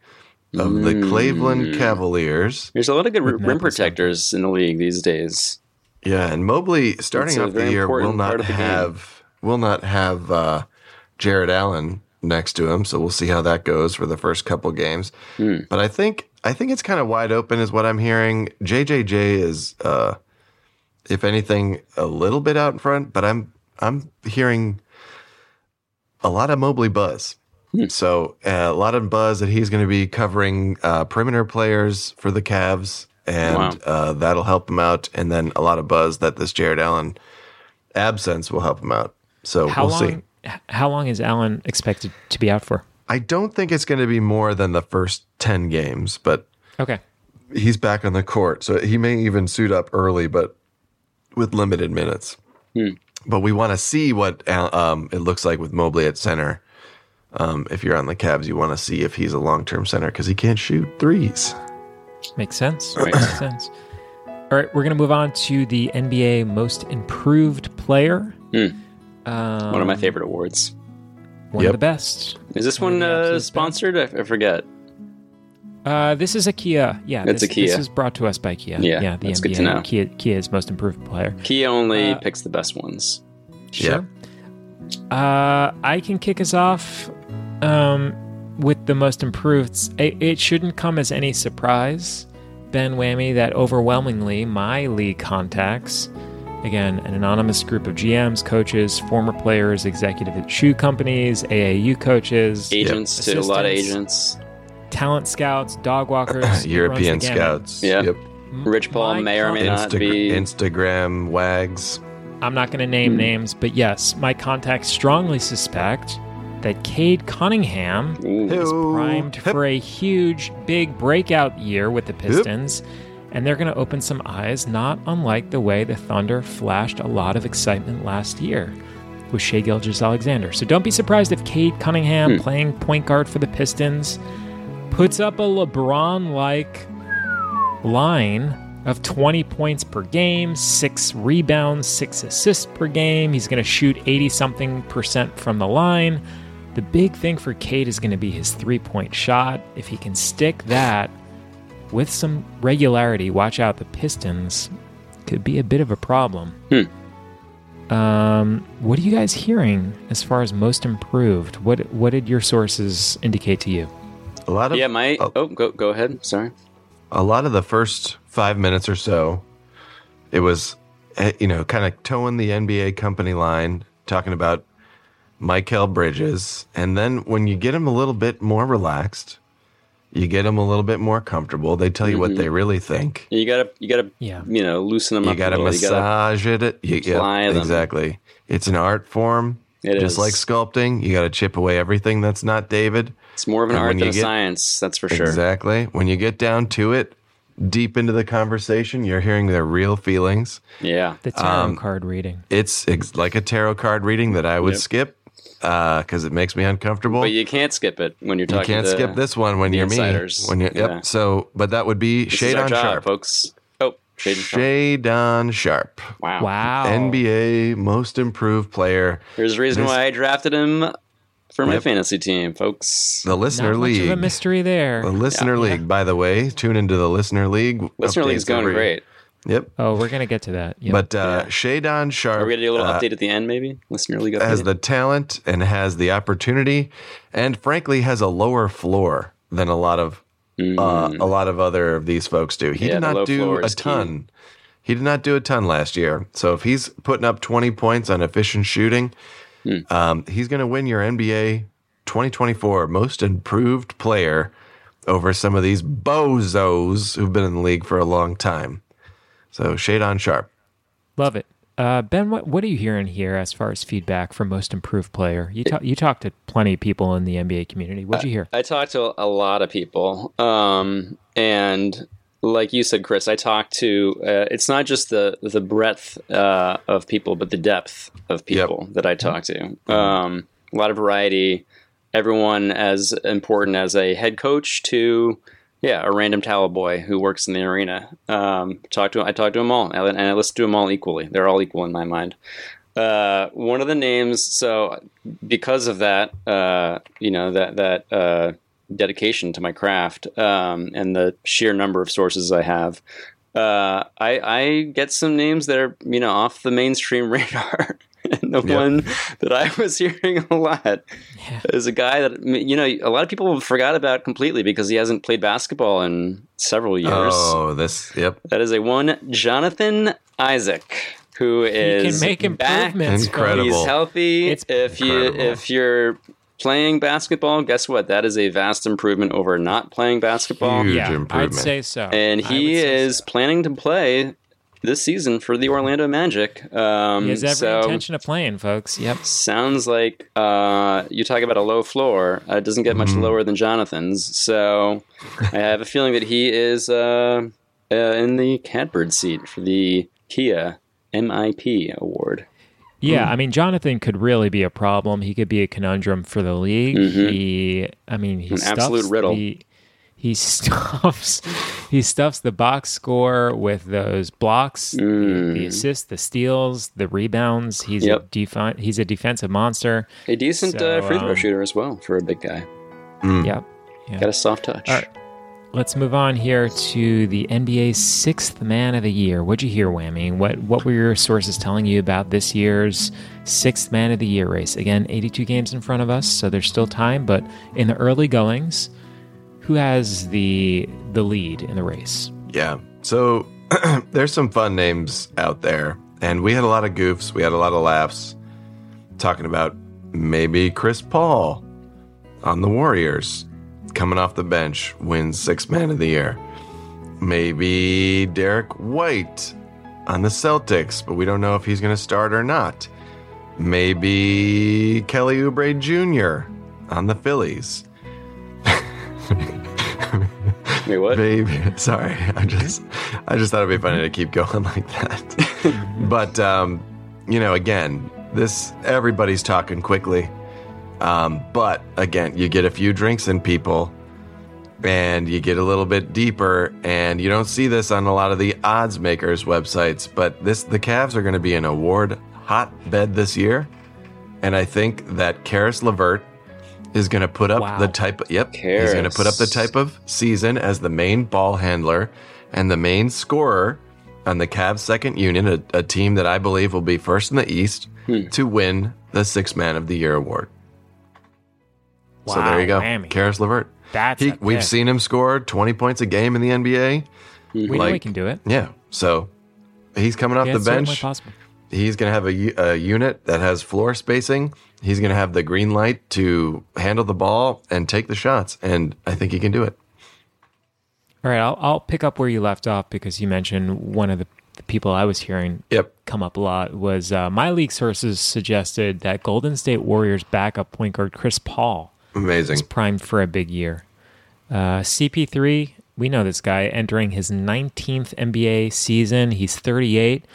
of the Mm. Cleveland Cavaliers. There's a lot of good rim protectors in the league these days. Yeah, and Mobley starting off the year will not have will not have uh, Jarrett Allen next to him, so we'll see how that goes for the first couple games. Hmm. But I think I think it's kind of wide open, is what I'm hearing. JJJ is uh, if anything, a little bit out in front, but I'm I'm hearing a lot of Mobley buzz. So uh, a lot of buzz that he's going to be covering uh, perimeter players for the Cavs, and Wow. uh, that'll help him out. And then a lot of buzz that this Jarrett Allen absence will help him out. So How we'll long? see. How long is Allen expected to be out for? I don't think it's going to be more than the first ten games, but Okay. he's back on the court, so he may even suit up early, but with limited minutes. Hmm. But we want to see what um, it looks like with Mobley at center. Um, if you're on the Cavs, you want to see if he's a long term center because he can't shoot threes. Makes sense. <clears throat> Makes sense. All right, we're going to move on to the NBA Most Improved Player. Hmm. Um, One of my favorite awards. One of the best. Is this One one uh, sponsored? I, I forget. Uh, this is a Kia. Yeah, It's this, a Kia. This is brought to us by Kia. Yeah, yeah. The that's NBA good to know. Kia, Kia's Most Improved Player. Kia only Uh, picks the best ones. Sure. Uh, I can kick us off um, with the most improved. It, it shouldn't come as any surprise, Ben Whammy, that overwhelmingly my league contacts, again, an anonymous group of GMs, coaches, former players, executive at shoe companies, AAU coaches, Agents to a lot of agents. talent scouts, dog walkers, <laughs> it runs the European scouts. Yeah. Yep. Rich Paul my may or may not Insta- be. Instagram wags. I'm not going to name Hmm. names, but yes, my contacts strongly suspect that Cade Cunningham is primed for a huge, big breakout year with the Pistons, and they're going to open some eyes, not unlike the way the Thunder flashed a lot of excitement last year with Shai Gilgeous-Alexander. So don't be surprised if Cade Cunningham, Hmm. playing point guard for the Pistons, puts up a LeBron like line of 20 points per game, six rebounds, six assists per game. He's going to shoot 80 something percent from the line. The big thing for Cade is going to be his three point shot. If he can stick that with some regularity, watch out, the Pistons could be a bit of a problem. Um, what are you guys hearing as far as most improved? What what did your sources indicate to you? A lot of yeah, my. Oh, go go ahead. Sorry. a lot of the first five minutes or so, it was, eh, you know, kind of towing the NBA company line, talking about Mikal Bridges. And then when you get them a little bit more relaxed, you get them a little bit more comfortable. They tell you what Mhm. they really think. You gotta, you gotta, Yeah. you know, loosen them You up. got to a little. You gotta- massage it. You, yeah, them. exactly. It's an art form. It just is. like sculpting. You got to chip away everything that's not David. It's more of an And art than you a get- science. That's for sure. Exactly. When you get down to it, deep into the conversation, you're hearing their real feelings. Yeah. The tarot Um, card reading. It's ex- like a tarot card reading that I would Yep. skip Uh, because it makes me uncomfortable. But you can't skip it when you're talking. You can't to skip this one when you're insiders. me. When you Yeah. yep. So, but that would be This is Shade our on job, Sharp. folks. Oh, Shaedon Sharpe. Shade on Sharp. Wow. Wow. NBA Most Improved Player. There's a reason This- why I drafted him for my Yep. fantasy team, folks. The Listener Not much League. of a mystery there. The Listener Yeah. League, by the way. Tune into the Listener League. Listener League's Updates going every- great. Yep. Oh, we're gonna get to that. Yep. But uh, Shaedon Sharpe. Are we gonna do a little uh, update at the end, maybe? Listener League update. has the talent and has the opportunity, and frankly has a lower floor than a lot of uh, a lot of other of these folks do. He Mm. Yeah, did not do a is key. ton. He did not do a ton last year. So if he's putting up 20 points on efficient shooting, Hmm. um, he's going to win your NBA 2024 Most Improved Player over some of these bozos who've been in the league for a long time. So Shaedon Sharpe. Love it. Uh, ben, what, what are you hearing here as far as feedback for most improved player? You talk, you talked to plenty of people in the NBA community. What'd you hear? I talked to a lot of people, um, and like you said, Chris, I talked to. Uh, it's not just the the breadth uh, of people, but the depth of people that I talk to. Um, a lot of variety. Everyone as important as a head coach to, yeah, a random towel boy who works in the arena. Um, talk to I talked to them all, and I listen to them all equally. They're all equal in my mind. Uh, one of the names, so because of that, uh, you know that that uh, dedication to my craft um, and the sheer number of sources I have, uh, I, I get some names that are you know off the mainstream <laughs> radar. and the Yep. one that I was hearing a lot is a guy that you know a lot of people forgot about completely because he hasn't played basketball in several years. Oh, this, yep. That is a one Jonathan Isaac, who is can make back. improvements, folks. Incredible. He's healthy. It's if you if you're playing basketball, guess what? That is a vast improvement over not playing basketball. Huge yeah, I'd improvement. say so. And he is so. planning to play this season for the Orlando Magic. Um, He has every so intention of playing, folks. Yep. sounds like uh, you talk about a low floor. Uh, it doesn't get much lower than Jonathan's. So I have a feeling that he is uh, uh, in the catbird seat for the Kia MIP award. Yeah, I mean, Jonathan could really be a problem. He could be a conundrum for the league. He, I mean, he Mm-hmm. An stuffs absolute riddle. The, he <laughs> stuffs, he stuffs the box score with those blocks, the, the assists, the steals, the rebounds. He's Mm. Yep. a defi- he's a defensive monster. A decent So, uh, free throw um, shooter as well for a big guy. Yep. Yeah. Got a soft touch. All right. Let's move on here to the NBA's sixth man of the year. What'd you hear, Whammy? What what were your sources telling you about this year's sixth man of the year race? Again, 82 games in front of us, so there's still time. But in the early goings, who has the the lead in the race? Yeah. So <clears throat> there's some fun names out there, and we had a lot of goofs. We had a lot of laughs talking about maybe Chris Paul on the Warriors coming off the bench wins six man of the year. Maybe Derrick White on the Celtics, but we don't know if he's going to start or not. Maybe Kelly Oubre Jr. on the Phillies. Wait, what? Baby, sorry. I just, I just thought it'd be funny to keep going <laughs> like that. but, um, you know, again, this everybody's talking quickly. Um, but again, you get a few drinks in people, and you get a little bit deeper, and you don't see this on a lot of the odds makers websites. But this, the Cavs are going to be an award hotbed this year, and I think that Caris LeVert is going to put up Wow. the type. Yep, he's going to put up the type of season as the main ball handler and the main scorer on the Cavs' second unit, a, a team that I believe will be first in the East Hmm. to win the Six Man of the Year award. So there you go, whammy. Caris LeVert. That's He, a we've pick. seen him score 20 points a game in the NBA. We know he can do it. Yeah. So he's coming off Yeah, the bench. He's going to have a, a unit that has floor spacing. He's going to have the green light to handle the ball and take the shots. And I think he can do it. All right, I'll, I'll pick up where you left off because you mentioned one of the, the people I was hearing Yep. come up a lot was uh, my league sources suggested that Golden State Warriors backup point guard Chris Paul Amazing. is primed for a big year. Uh, CP3, we know this guy entering his 19th NBA season. He's 38,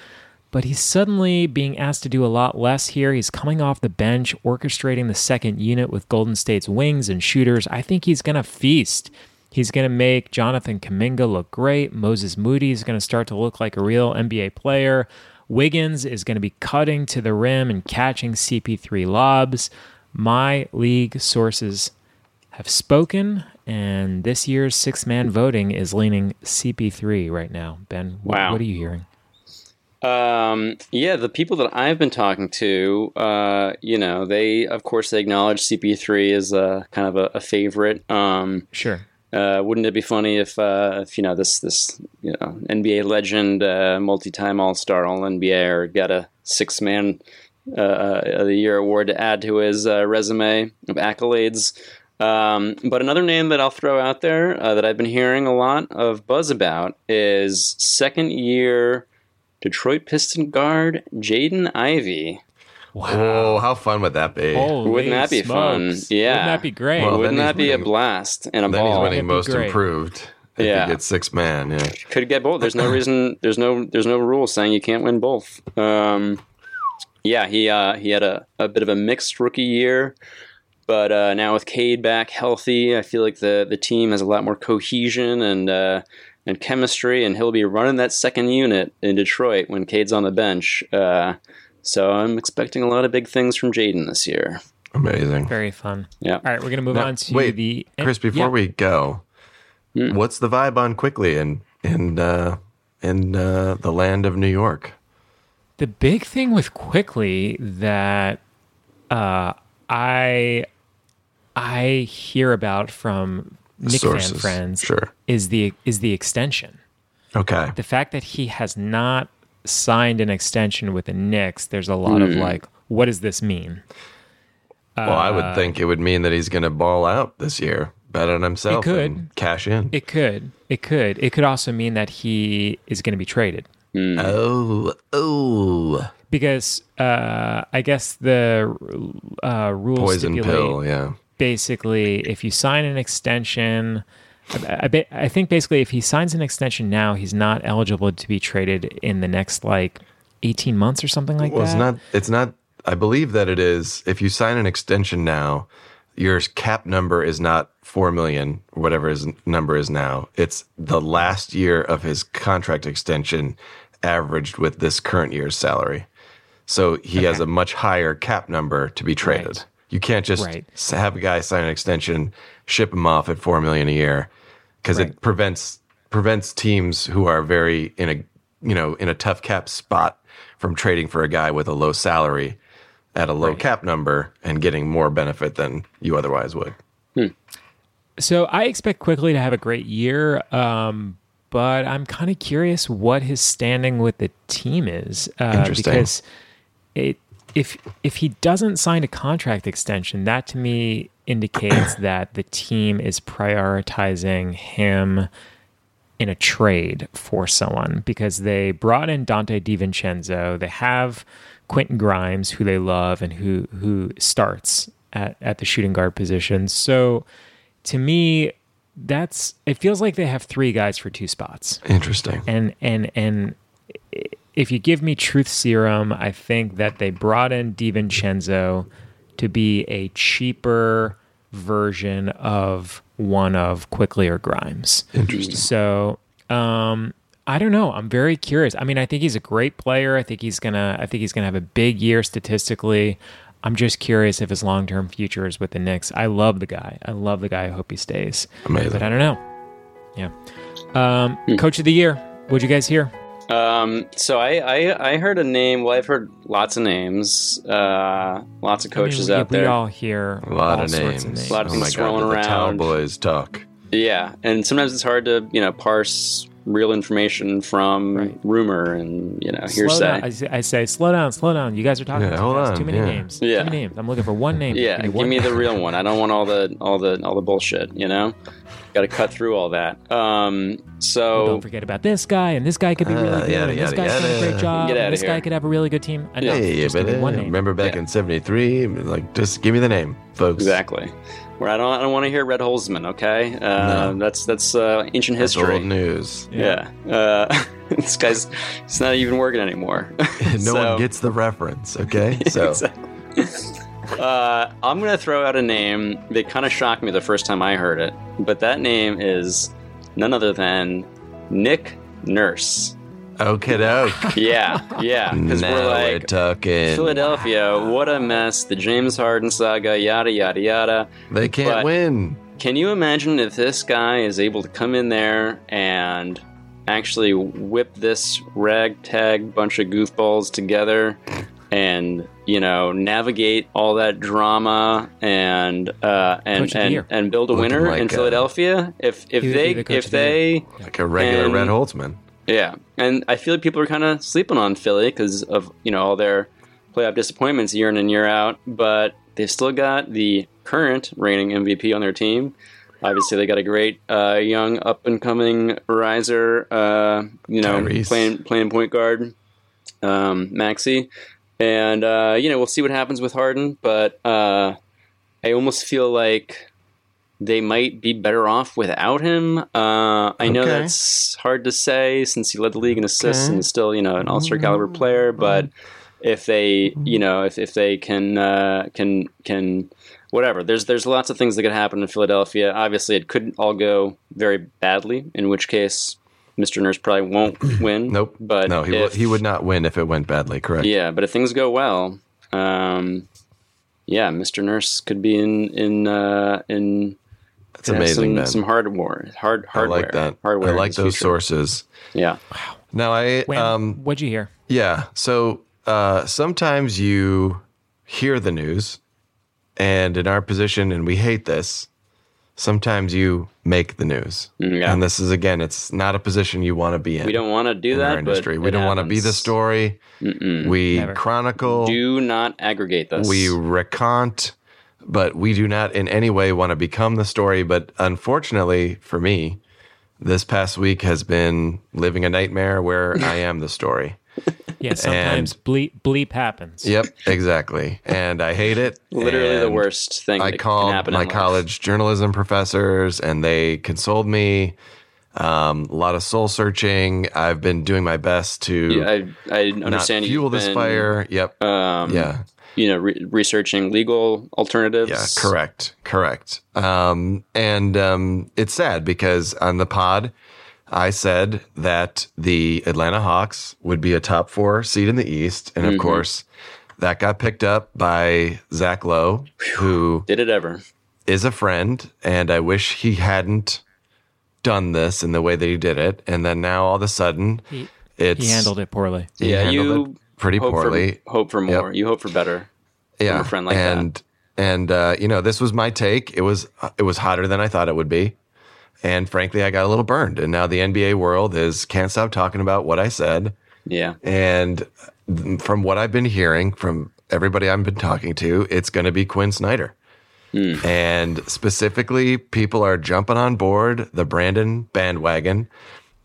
but he's suddenly being asked to do a lot less here. He's coming off the bench, orchestrating the second unit with Golden State's wings and shooters. I think he's going to feast. He's going to make Jonathan Kuminga look great. Moses Moody is going to start to look like a real NBA player. Wiggins is going to be cutting to the rim and catching CP3 lobs. My league sources have spoken, and this year's six man voting is leaning CP3 right now. Ben, Wow. what are you hearing? Um, yeah, the people that I've been talking to, uh, you know, they of course they acknowledge CP3 is a kind of a, a favorite. Um, Sure. uh, wouldn't it be funny if, uh, if you know this this you know NBA legend, uh, multi-time All Star, All NBA, or got a six man uh, of the year award to add to his uh, resume of accolades. Um, but another name that I'll throw out there uh, that I've been hearing a lot of buzz about is second year Detroit Piston guard Jaden Ivey. Oh, how fun would that be? Holy Wouldn't that be fun? Yeah. Wouldn't that be great? Well, Wouldn't that he's be a blast and a then he's ball? winning That'd most great. improved. If Yeah. he gets six man, yeah. Could get both. There's no <laughs> reason. There's no. There's no rule saying you can't win both. Um, yeah, he uh, he had a, a bit of a mixed rookie year, but uh, now with Cade back healthy, I feel like the the team has a lot more cohesion and uh, and chemistry, and he'll be running that second unit in Detroit when Cade's on the bench. Uh, so I'm expecting a lot of big things from Jaden this year. Amazing. Very fun. Yeah. All right, we're going to move Now, on to wait, the. Chris, before Yeah. we go, Hmm. what's the vibe on Quickley in in uh, in uh, the land of New York? The big thing with Quickley that uh, I I hear about from Knick fan Sources, friends sure. is the is the extension. Okay. The fact that he has not signed an extension with the Knicks, there's a lot of Hmm. like, what does this mean? Well, I Uh, would think it would mean that he's going to ball out this year, bet on himself, It could. and cash in. It could. It could. It could also mean that he is going to be traded. Oh, oh, Because uh, I guess the uh, rules poison stipulate pill. Yeah, basically if you sign an extension. I, I, I think basically if he signs an extension now, he's not eligible to be traded in the next like 18 months or something like well, that. it's not. It's not. I believe that it is. If you sign an extension now, your cap number is not four million, whatever his number is now. It's the last year of his contract extension, averaged with this current year's salary. So he has a much higher cap number to be traded. Right. You can't just Right. have a guy sign an extension, ship him off at four million a year, because Right. it prevents prevents teams who are very in a you know in a tough cap spot from trading for a guy with a low salary at a low cap number and getting more benefit than you otherwise would. So I expect Quickley to have a great year, um, but I'm kind of curious what his standing with the team is. Uh, Interesting. Because it, if if he doesn't sign a contract extension, that to me indicates <clears throat> that the team is prioritizing him in a trade for someone because they brought in Dante DiVincenzo. They have Quentin Grimes, who they love and who who starts at, at the shooting guard position. So to me, that's it feels like they have three guys for two spots. Interesting. And and and if you give me truth serum, I think that they brought in DiVincenzo to be a cheaper version of one of Quickley or Grimes. Interesting. So um I don't know. I'm very curious. I mean, I think he's a great player. I think he's gonna I think he's gonna have a big year statistically. I'm just curious if his long term future is with the Knicks. I love the guy. I love the guy. I hope he stays. Amazing. But I don't know. Yeah. Um, Coach of the year. What'd you guys hear? Um, so I, I I heard a name. Well, I've heard lots of names. Uh, lots of coaches I mean, we, out there. We all hear A lot all of sorts names. Of names. A lot of oh my things god, swirling the Towel around. Boys talk. Yeah, and sometimes it's hard to you know parse real information from rumor and you know Slow hearsay. down. I, say- I say, slow down, slow down. You guys are talking Yeah, too hold fast. on, Too many yeah. names. Yeah. Too many names. I'm looking for one name. Yeah, Give me give me the real one. I don't want all the all the all the bullshit. You know, got to cut through all that. Um, so Don't forget about this guy, and this guy could be really Ah, good, yada, and this yada, guy's doing a great job, Get and outta this guy could have a really good team. I know. Hey, just give me one uh, name. remember back in '73? Like, just give me the name, folks. exactly. Where I don't I don't want to hear Red Holzman. Okay, uh, No. that's that's uh, ancient That's history. old news. Yeah. Uh, <laughs> this guy's it's not even working anymore. <laughs> no So- one gets the reference. Okay, <laughs> so Exactly. uh, I'm gonna throw out a name that kind of shocked me the first time I heard it, but that name is none other than Nick Nurse. Okay, doke. <laughs> Yeah, yeah, because now we're we're like talking. Philadelphia. What a mess! The James Harden saga, yada yada yada. They can't But- win. Can you imagine if this guy is able to come in there and actually whip this ragtag bunch of goofballs together and you know navigate all that drama and uh, and Coach of the and, and build a Looking winner like in a- Philadelphia? If if He would be they if of the year. they Like a regular And- Red Holzman. Yeah, and I feel like people are kind of sleeping on Philly because of you know all their playoff disappointments year in and year out, but they've still got the current reigning MVP on their team. Obviously, they got a great uh, young up and coming riser, uh, you know, Tyrese. playing playing point guard, um, Maxey, and uh, you know we'll see what happens with Harden, but uh, I almost feel like they might be better off without him. Uh, I know Okay. that's hard to say since he led the league in assists Okay. and is still, you know, an all-star caliber player. But if they, you know, if, if they can uh, can can whatever, there's there's lots of things that could happen in Philadelphia. Obviously, it could all go very badly, in which case Mr. Nurse probably won't <clears throat> win. Nope. But no, he, if, would he would not win if it went badly. Correct. yeah, but if things go well, um, yeah, Mr. Nurse could be in in uh, in. That's could have amazing, Some, man. some hardware, hard hardware. I like that. Hardware. I like those future. sources. Yeah. Wow. Now I Wham, um what'd you hear? Yeah. So uh, sometimes you hear the news, and in our position, and we hate this, sometimes you make the news. Mm, yeah. And this is again, it's not a position you want to be in. We don't want to do in that, our industry. but we don't want to be the happens. story. We Never. chronicle. Do not aggregate this. We recount, but we do not in any way want to become the story. But unfortunately for me, this past week has been living a nightmare where <laughs> I am the story. Yeah, sometimes bleep bleep happens. Yep, exactly. And I hate it. Literally the worst thing I that can called happen my in life. college journalism professors and they consoled me. Um, a lot of soul searching. I've been doing my best to Yeah, I, I not understand fuel you've this been, fire. Yep. Um, Yeah. You know, re- researching legal alternatives. Yeah, correct, correct. Um, and um, it's sad because on the pod, I said that the Atlanta Hawks would be a top four seed in the East, and of Mhm. course, that got picked up by Zach Lowe, who did it ever is a friend, and I wish he hadn't done this in the way that he did it. And then now all of a sudden, He- it's he handled it poorly. He yeah, handled you it pretty hope poorly. For, hope for more. Yep. You hope for better. yeah, a friend like and, that. And uh, you know, this was my take. It was it was hotter than I thought it would be, and frankly, I got a little burned. And now the NBA world is can't stop talking about what I said. Yeah, And from what I've been hearing from everybody I've been talking to, it's going to be Quin Snyder. Hmm. And specifically, people are jumping on board the Brandon bandwagon.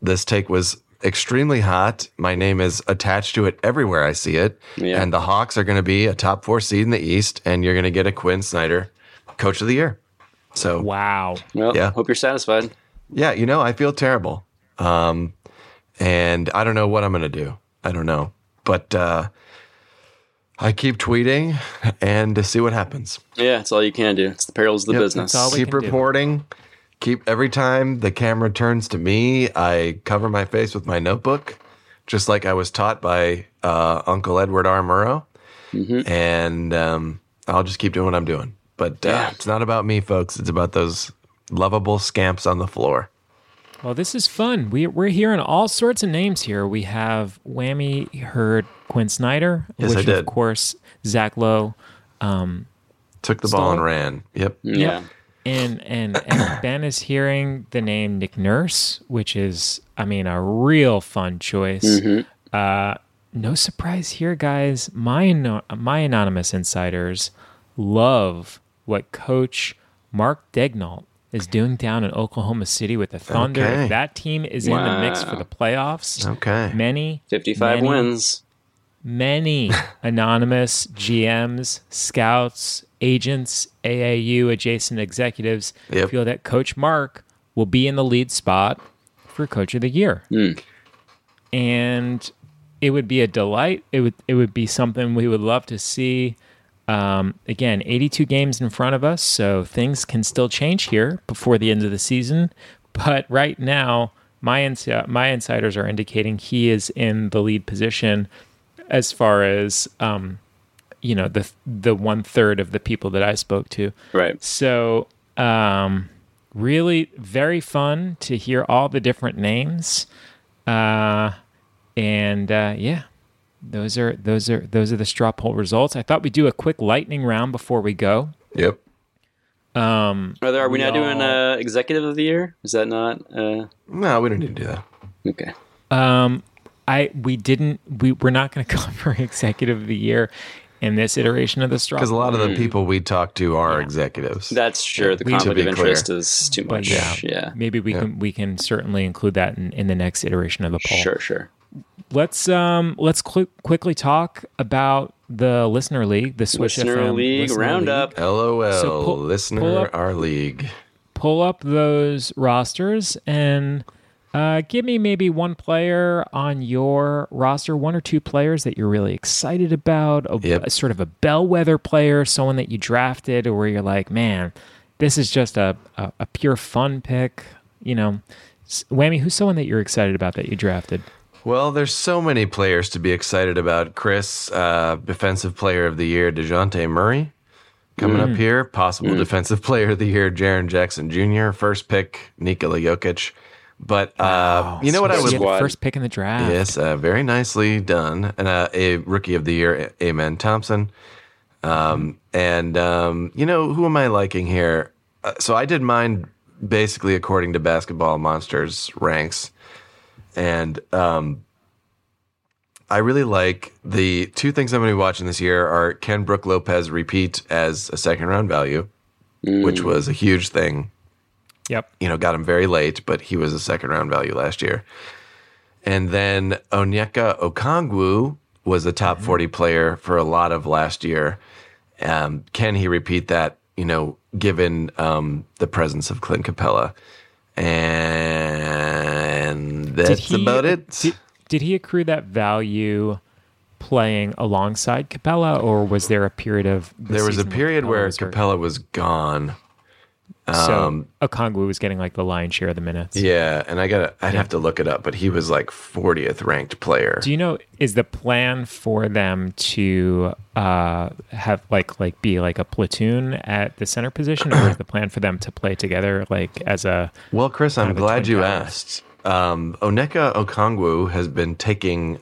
This take was extremely hot. My name is attached to it everywhere I see it. Yeah. And the Hawks are going to be a top four seed in the East, and you're going to get a Quin Snyder coach of the year. So, wow. Well, Yeah. hope you're satisfied. yeah, you know, I feel terrible. Um, and I don't know what I'm going to do. I don't know. But uh, I keep tweeting and to see what happens. Yeah, it's all you can do. It's the perils of the Yep. business. keep reporting. Keep every time the camera turns to me, I cover my face with my notebook, just like I was taught by uh, Uncle Edward R. Murrow. Mm-hmm. And um, I'll just keep doing what I'm doing. But uh, Yeah. it's not about me, folks. It's about those lovable scamps on the floor. Well, this is fun. We, we're hearing all sorts of names here. We have Whammy heard Quin Snyder, Yes, I which did. of course Zach Lowe um, Took the ball and ran. Yep. Yeah. And and and <coughs> Ben is hearing the name Nick Nurse, which is, I mean, a real fun choice. Mhm. Uh, no surprise here, guys. My my anonymous insiders love what Coach Mark Daigneault is doing down in Oklahoma City with the Thunder. Okay. If that team is in the mix for the playoffs, Okay. many 55 many- wins. Many <laughs> anonymous GMs, scouts, agents, AAU adjacent executives Yep. feel that Coach Mark will be in the lead spot for Coach of the Year. And it would be a delight. It would it would be something we would love to see. Um, again, 82 games in front of us, so things can still change here before the end of the season. But right now, my ins- my insiders are indicating he is in the lead position as far as um, you know the the one third of the people that I spoke to. Right. So um, really very fun to hear all the different names, uh, and uh, yeah, those are those are those are the straw poll results. I thought we'd do a quick lightning round before we go. Yep. Um, Are, there, are we, we now doing uh, executive of the year? Is that not? Uh, No, we don't need to do that. okay. Um, I we didn't we we're not going <laughs> to cover executive of the year in this iteration of the straw. Because a lot of Hmm. the people we talk to are executives. That's sure. The We- conflict be of clear. interest is too But much. yeah, Yeah. maybe we Yeah. can we can certainly include that in, in the next iteration of the poll. Sure, sure. Let's um let's quick quickly talk about the listener league, the Swish Listener FM League Listener Roundup. LOL, So pull- listener, pull up- our league. Pull up those rosters and uh, give me maybe one player on your roster, one or two players that you're really excited about, a, Yep. a sort of a bellwether player, someone that you drafted, or where you're like, man, this is just a, a, a pure fun pick. You know, Whammy, who's someone that you're excited about that you drafted? Well, there's so many players to be excited about. Chris, uh, defensive player of the year, Dejounte Murray, coming Mm. up here. Possible defensive <laughs> player of the year, Jaren Jackson Jr. First pick, Nikola Jokic. But uh, you know what I So would you the first pick in the draft. Yes, uh, very nicely done. And uh, a rookie of the year, Amen Thompson. Um, and um, you know who am I liking here? uh, so I did mine basically according to Basketball Monsters ranks, and um, I really like the two things I'm going to be watching this year are can Brook Lopez repeat as a second round value, which was a huge thing. Yep. You know, got him very late, but he was a second round value last year. And then Onyeka Okongwu was a top 40 player for a lot of last year. Um, can he repeat that, you know, given um, the presence of Clint Capela? And that's he- about it. Did, did he accrue that value playing alongside Capela, or was there a period of the there was a period Capela where was? Capela was gone. So Um, Okongwu was getting like the lion's share of the minutes. yeah, and I got I'd have to look it up, but he was like 40th ranked player. Do you know is the plan for them to uh, have like like be like a platoon at the center position, or is the plan for them to play together like as a Well, Chris, I'm glad you asked. Um, Onyeka Okongwu has been taking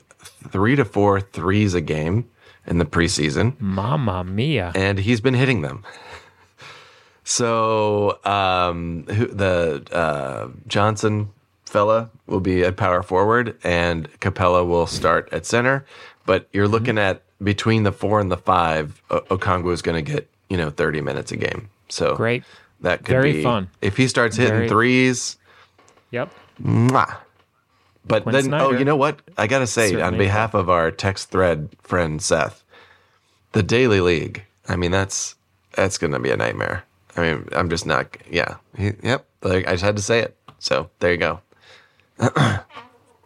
three to four threes a game in the preseason, Mama Mia? and he's been hitting them. So um, who, the uh, Johnson fella will be at power forward, and Capela will start at center. But you're looking at between the four and the five, o- Okongwu is going to get you know 30 minutes a game. So Great. That could Very be fun. if he starts hitting Very- threes. Yep. Mwah. But Quinn then, oh, you know what? I gotta say, on behalf of our text thread friend Seth, the daily league. I mean, that's that's gonna be a nightmare. I mean, I'm just not. Yeah. He, yep. Like I just had to say it. So there you go. <coughs>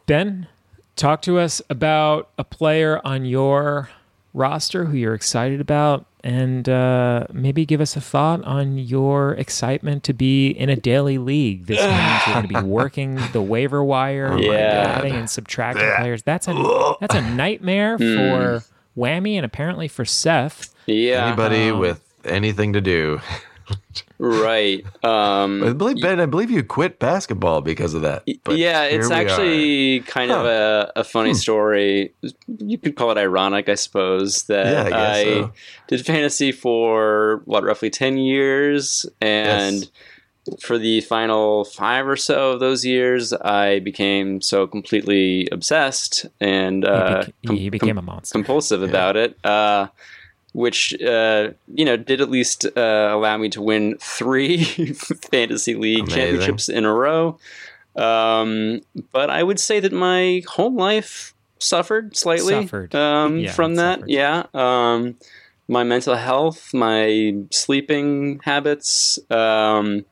Ben, talk to us about a player on your roster who you're excited about, and uh, maybe give us a thought on your excitement to be in a daily league. This means you're going to be <laughs> working the waiver wire, Yeah. adding and subtracting players. That's a that's a nightmare for Whammy and apparently for Seth. Yeah. Anybody Um, with anything to do. <laughs> Right. Um, I believe Ben. I believe you quit basketball because of that. But yeah, it's we are. actually kind of a, a funny story. You could call it ironic, I suppose, that Yeah, I I so. did fantasy for what roughly ten years, and for the final five or so of those years, I became so completely obsessed and uh, bec- he became a monster. compulsive about it. Uh, which uh, you know did at least uh, allow me to win three <laughs> fantasy league Amazing. championships in a row. Um, but I would say that my home life suffered slightly Suffered. Um, Yeah, from that. suffered. Yeah. Um, my mental health, my sleeping habits, um,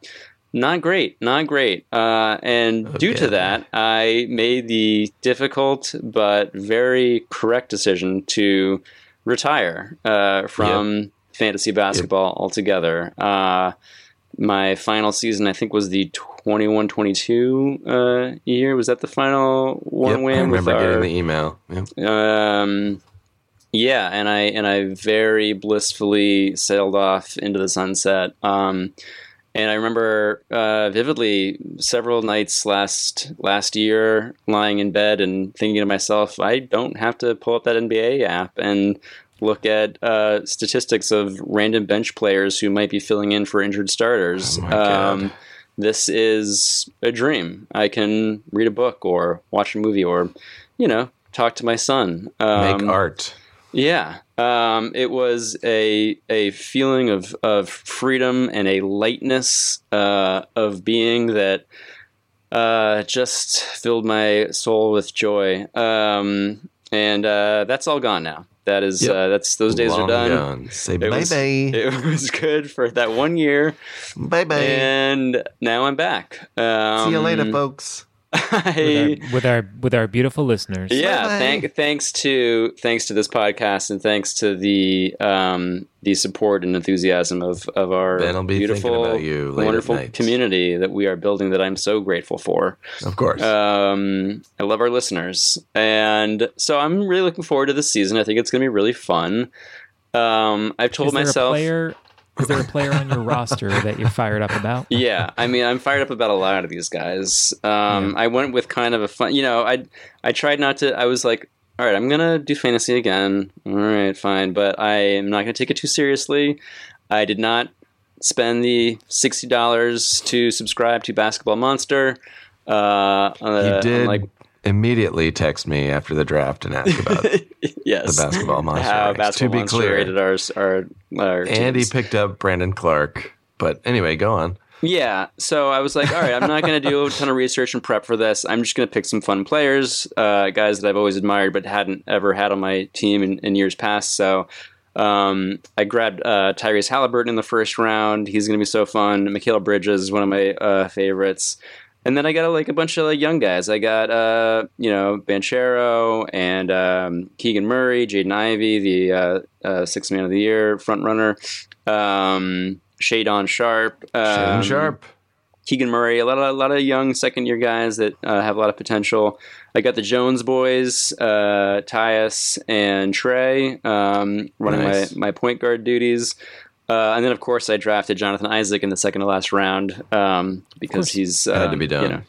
not great, not great. Uh, and due to that, I made the difficult but very correct decision to retire uh, from fantasy basketball altogether. Uh, my final season, I think, was the 21 22 uh, year. Was that the final one Yep, I win? with remember getting the email. Yep. um, yeah, and I and I very blissfully sailed off into the sunset. Um, and I remember uh, vividly several nights last last year lying in bed and thinking to myself, I don't have to pull up that NBA app and look at uh, statistics of random bench players who might be filling in for injured starters. Oh um, this is a dream. I can read a book or watch a movie or, you know, talk to my son. Make Um, art. Yeah, um, it was a a feeling of of freedom and a lightness uh, of being that uh, just filled my soul with joy. Um, and uh, that's all gone now. That is Yep. uh, that's those days Long are done. gone. Say It was- bye-bye. <laughs> It was good for that one year, Bye bye. and now I'm back. Um, See you later, folks. I, with our, <laughs> with our with our beautiful listeners. yeah, Bye-bye. thank, thanks to thanks to this podcast and thanks to the um, the support and enthusiasm of, of our be beautiful, about you wonderful community that we are building. That I'm so grateful for. Of course. Um, I love our listeners, and so I'm really looking forward to this season. I think it's going to be really fun. Um, I've told Is there myself. a player? Is there a player on your roster that you're fired up about? <laughs> yeah, I mean, I'm fired up about a lot of these guys. Um, I went with kind of a fun, you know, I I tried not to. I was like, all right, I'm gonna do fantasy again. All right, fine, but I am not gonna take it too seriously. I did not spend the sixty dollars to subscribe to Basketball Monster. Uh, You on, did like immediately text me after the draft and ask about <laughs> yes, the basketball monster. How ranks. Basketball to be Monster clear, rated our our, our Andy teams. picked up Brandon Clarke. But anyway, go on. Yeah, so I was like, all right, I'm not going to do a ton of research and prep for this. I'm just going to pick some fun players, uh, guys that I've always admired but hadn't ever had on my team in, in years past. So um, I grabbed uh, Tyrese Halliburton in the first round. He's going to be so fun. Mikal Bridges is one of my uh, favorites. And then I got like a bunch of like, young guys. I got uh, you know Banchero and um, Keegan Murray, Jaden Ivey, the uh, uh, sixth man of the year front runner, um, Shaedon Sharpe, um, Shaedon Sharpe. Keegan Murray, a lot of a lot of young second year guys that uh, have a lot of potential. I got the Jones boys, uh, Tyus and Tre, um, running Nice. my, my point guard duties. Uh, and then, of course, I drafted Jonathan Isaac in the second to last round um, because he's uh, Had to be done. You know,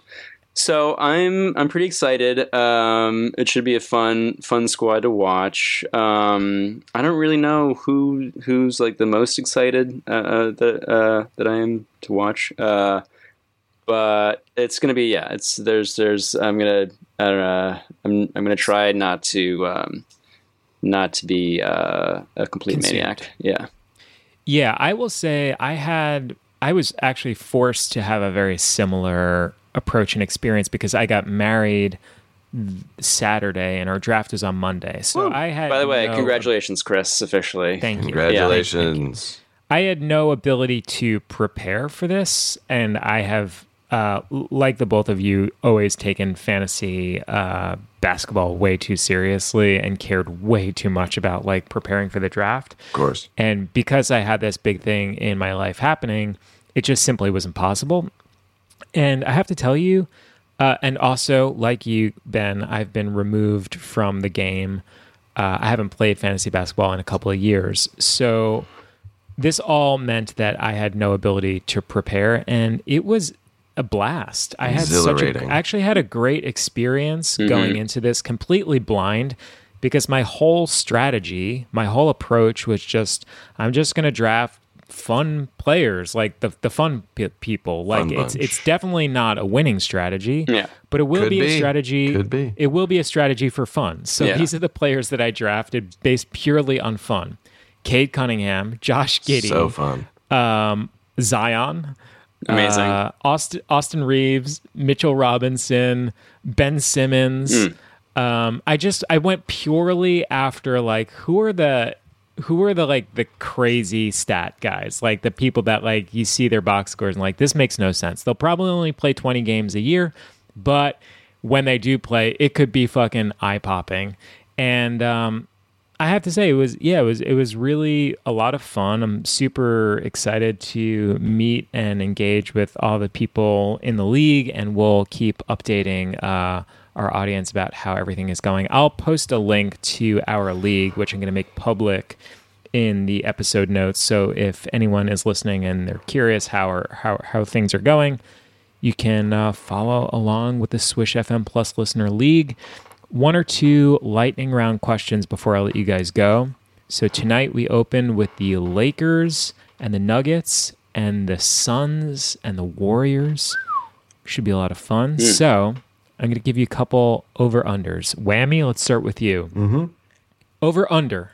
so I'm I'm pretty excited. Um, it should be a fun fun squad to watch. Um, I don't really know who who's like the most excited uh, uh, that uh, that I am to watch. Uh, but it's gonna be yeah. It's there's there's I'm gonna I don't know, I'm I'm gonna try not to um, not to be uh, a complete Consumed. maniac. Yeah. Yeah, I will say I had I was actually forced to have a very similar approach and experience because I got married Saturday and our draft is on Monday. So I had By the way, no- congratulations, Chris. Officially, Thank you. Congratulations. I had no ability to prepare for this, and I have, uh, like the both of you, always taken fantasy uh, basketball way too seriously and cared way too much about like preparing for the draft. Of course. And because I had this big thing in my life happening, it just simply was impossible. And I have to tell you, uh, and also like you, Ben, I've been removed from the game. Uh, I haven't played fantasy basketball in a couple of years. So this all meant that I had no ability to prepare, and it was a blast. I had such a, actually had a great experience going Mhm. into this completely blind because my whole strategy, my whole approach was just I'm just going to draft fun players like the the fun pe- people like Fun it's bunch. it's definitely not a winning strategy Yeah. but it will Could be, a strategy Could be. it will be a strategy for fun so Yeah. these are the players that I drafted based purely on fun Cade Cunningham Josh Giddey. So fun. um, Zion, Amazing. uh, Austin, Austin Reaves, Mitchell Robinson, Ben Simmons. Um, I just I went purely after like who are the who are the like the crazy stat guys like the people that like you see their box scores and like this makes no sense they'll probably only play 20 games a year but when they do play it could be fucking eye popping and um I have to say it was yeah it was it was really a lot of fun. I'm super excited to meet and engage with all the people in the league, and we'll keep updating uh, our audience about how everything is going. I'll post a link to our league, which I'm going to make public in the episode notes. So if anyone is listening and they're curious how or how how things are going, you can uh, follow along with the Swish FM Plus Listener League. One or two lightning round questions before I let you guys go. So tonight we open with the Lakers and the Nuggets and the Suns and the Warriors. Should be a lot of fun. So I'm going to give you a couple over unders. Whammy, let's start with you. Mm-hmm. Over under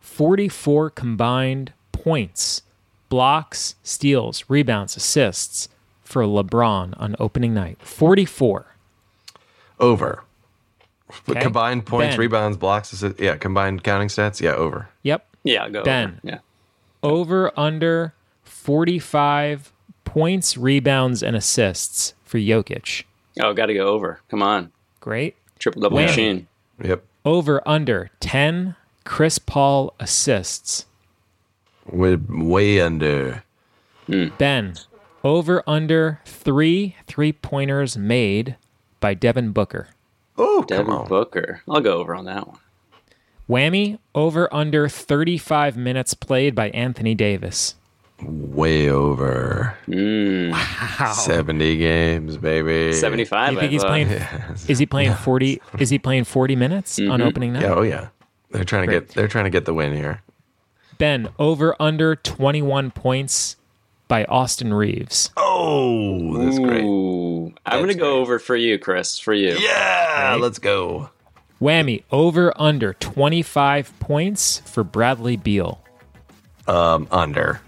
44 combined points, blocks, steals, rebounds, assists for LeBron on opening night. 44. Over. But Okay. combined points, Ben. rebounds, blocks, assi- yeah, combined counting stats, yeah, over. Yep. Yeah, go. Ben. over. Yeah. Over under 45 points, rebounds, and assists for Jokic. Oh, got to go over. Come on, Great. triple double Whammy. machine. Yep. Over under 10 Chris Paul assists. Way, way under. Hmm. Ben. Over under three three pointers made by Devin Booker. Oh, Devin come on. Booker. I'll go over on that one. Whammy. Over under 35 minutes played by Anthony Davis. Way over. Mm, Wow. <laughs> 70 games, baby. Seventy-five. You think I he's thought. playing? Yes. Is he playing 40? Is he playing 40 minutes on Mhm. opening night? Yeah, oh yeah. They're trying to Great. get they're trying to get the win here. Ben, over under 21 points by Austin Reaves. Oh, that's great. Ooh, I'm gonna go over for you, Chris. For you. Yeah, let's go. Whammy over under 25 points for Bradley Beal. Um, under.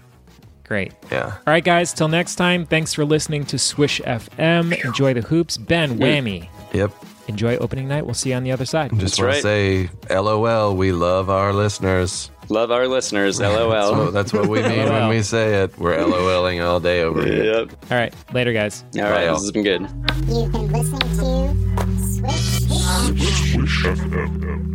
Great. Yeah. All right, guys. Till next time. Thanks for listening to Swish FM. Enjoy the hoops. Ben Whammy. Yep. Enjoy opening night. We'll see you on the other side. Just want to say, LOL. We love our listeners. Love our listeners. <laughs> LOL. That's what, that's what we mean when we <laughs> say it. We're LOLing all day over here. Yep. All right. Later, guys. All right. Bye, This has been good. You've been listening to Swish. Swish FM.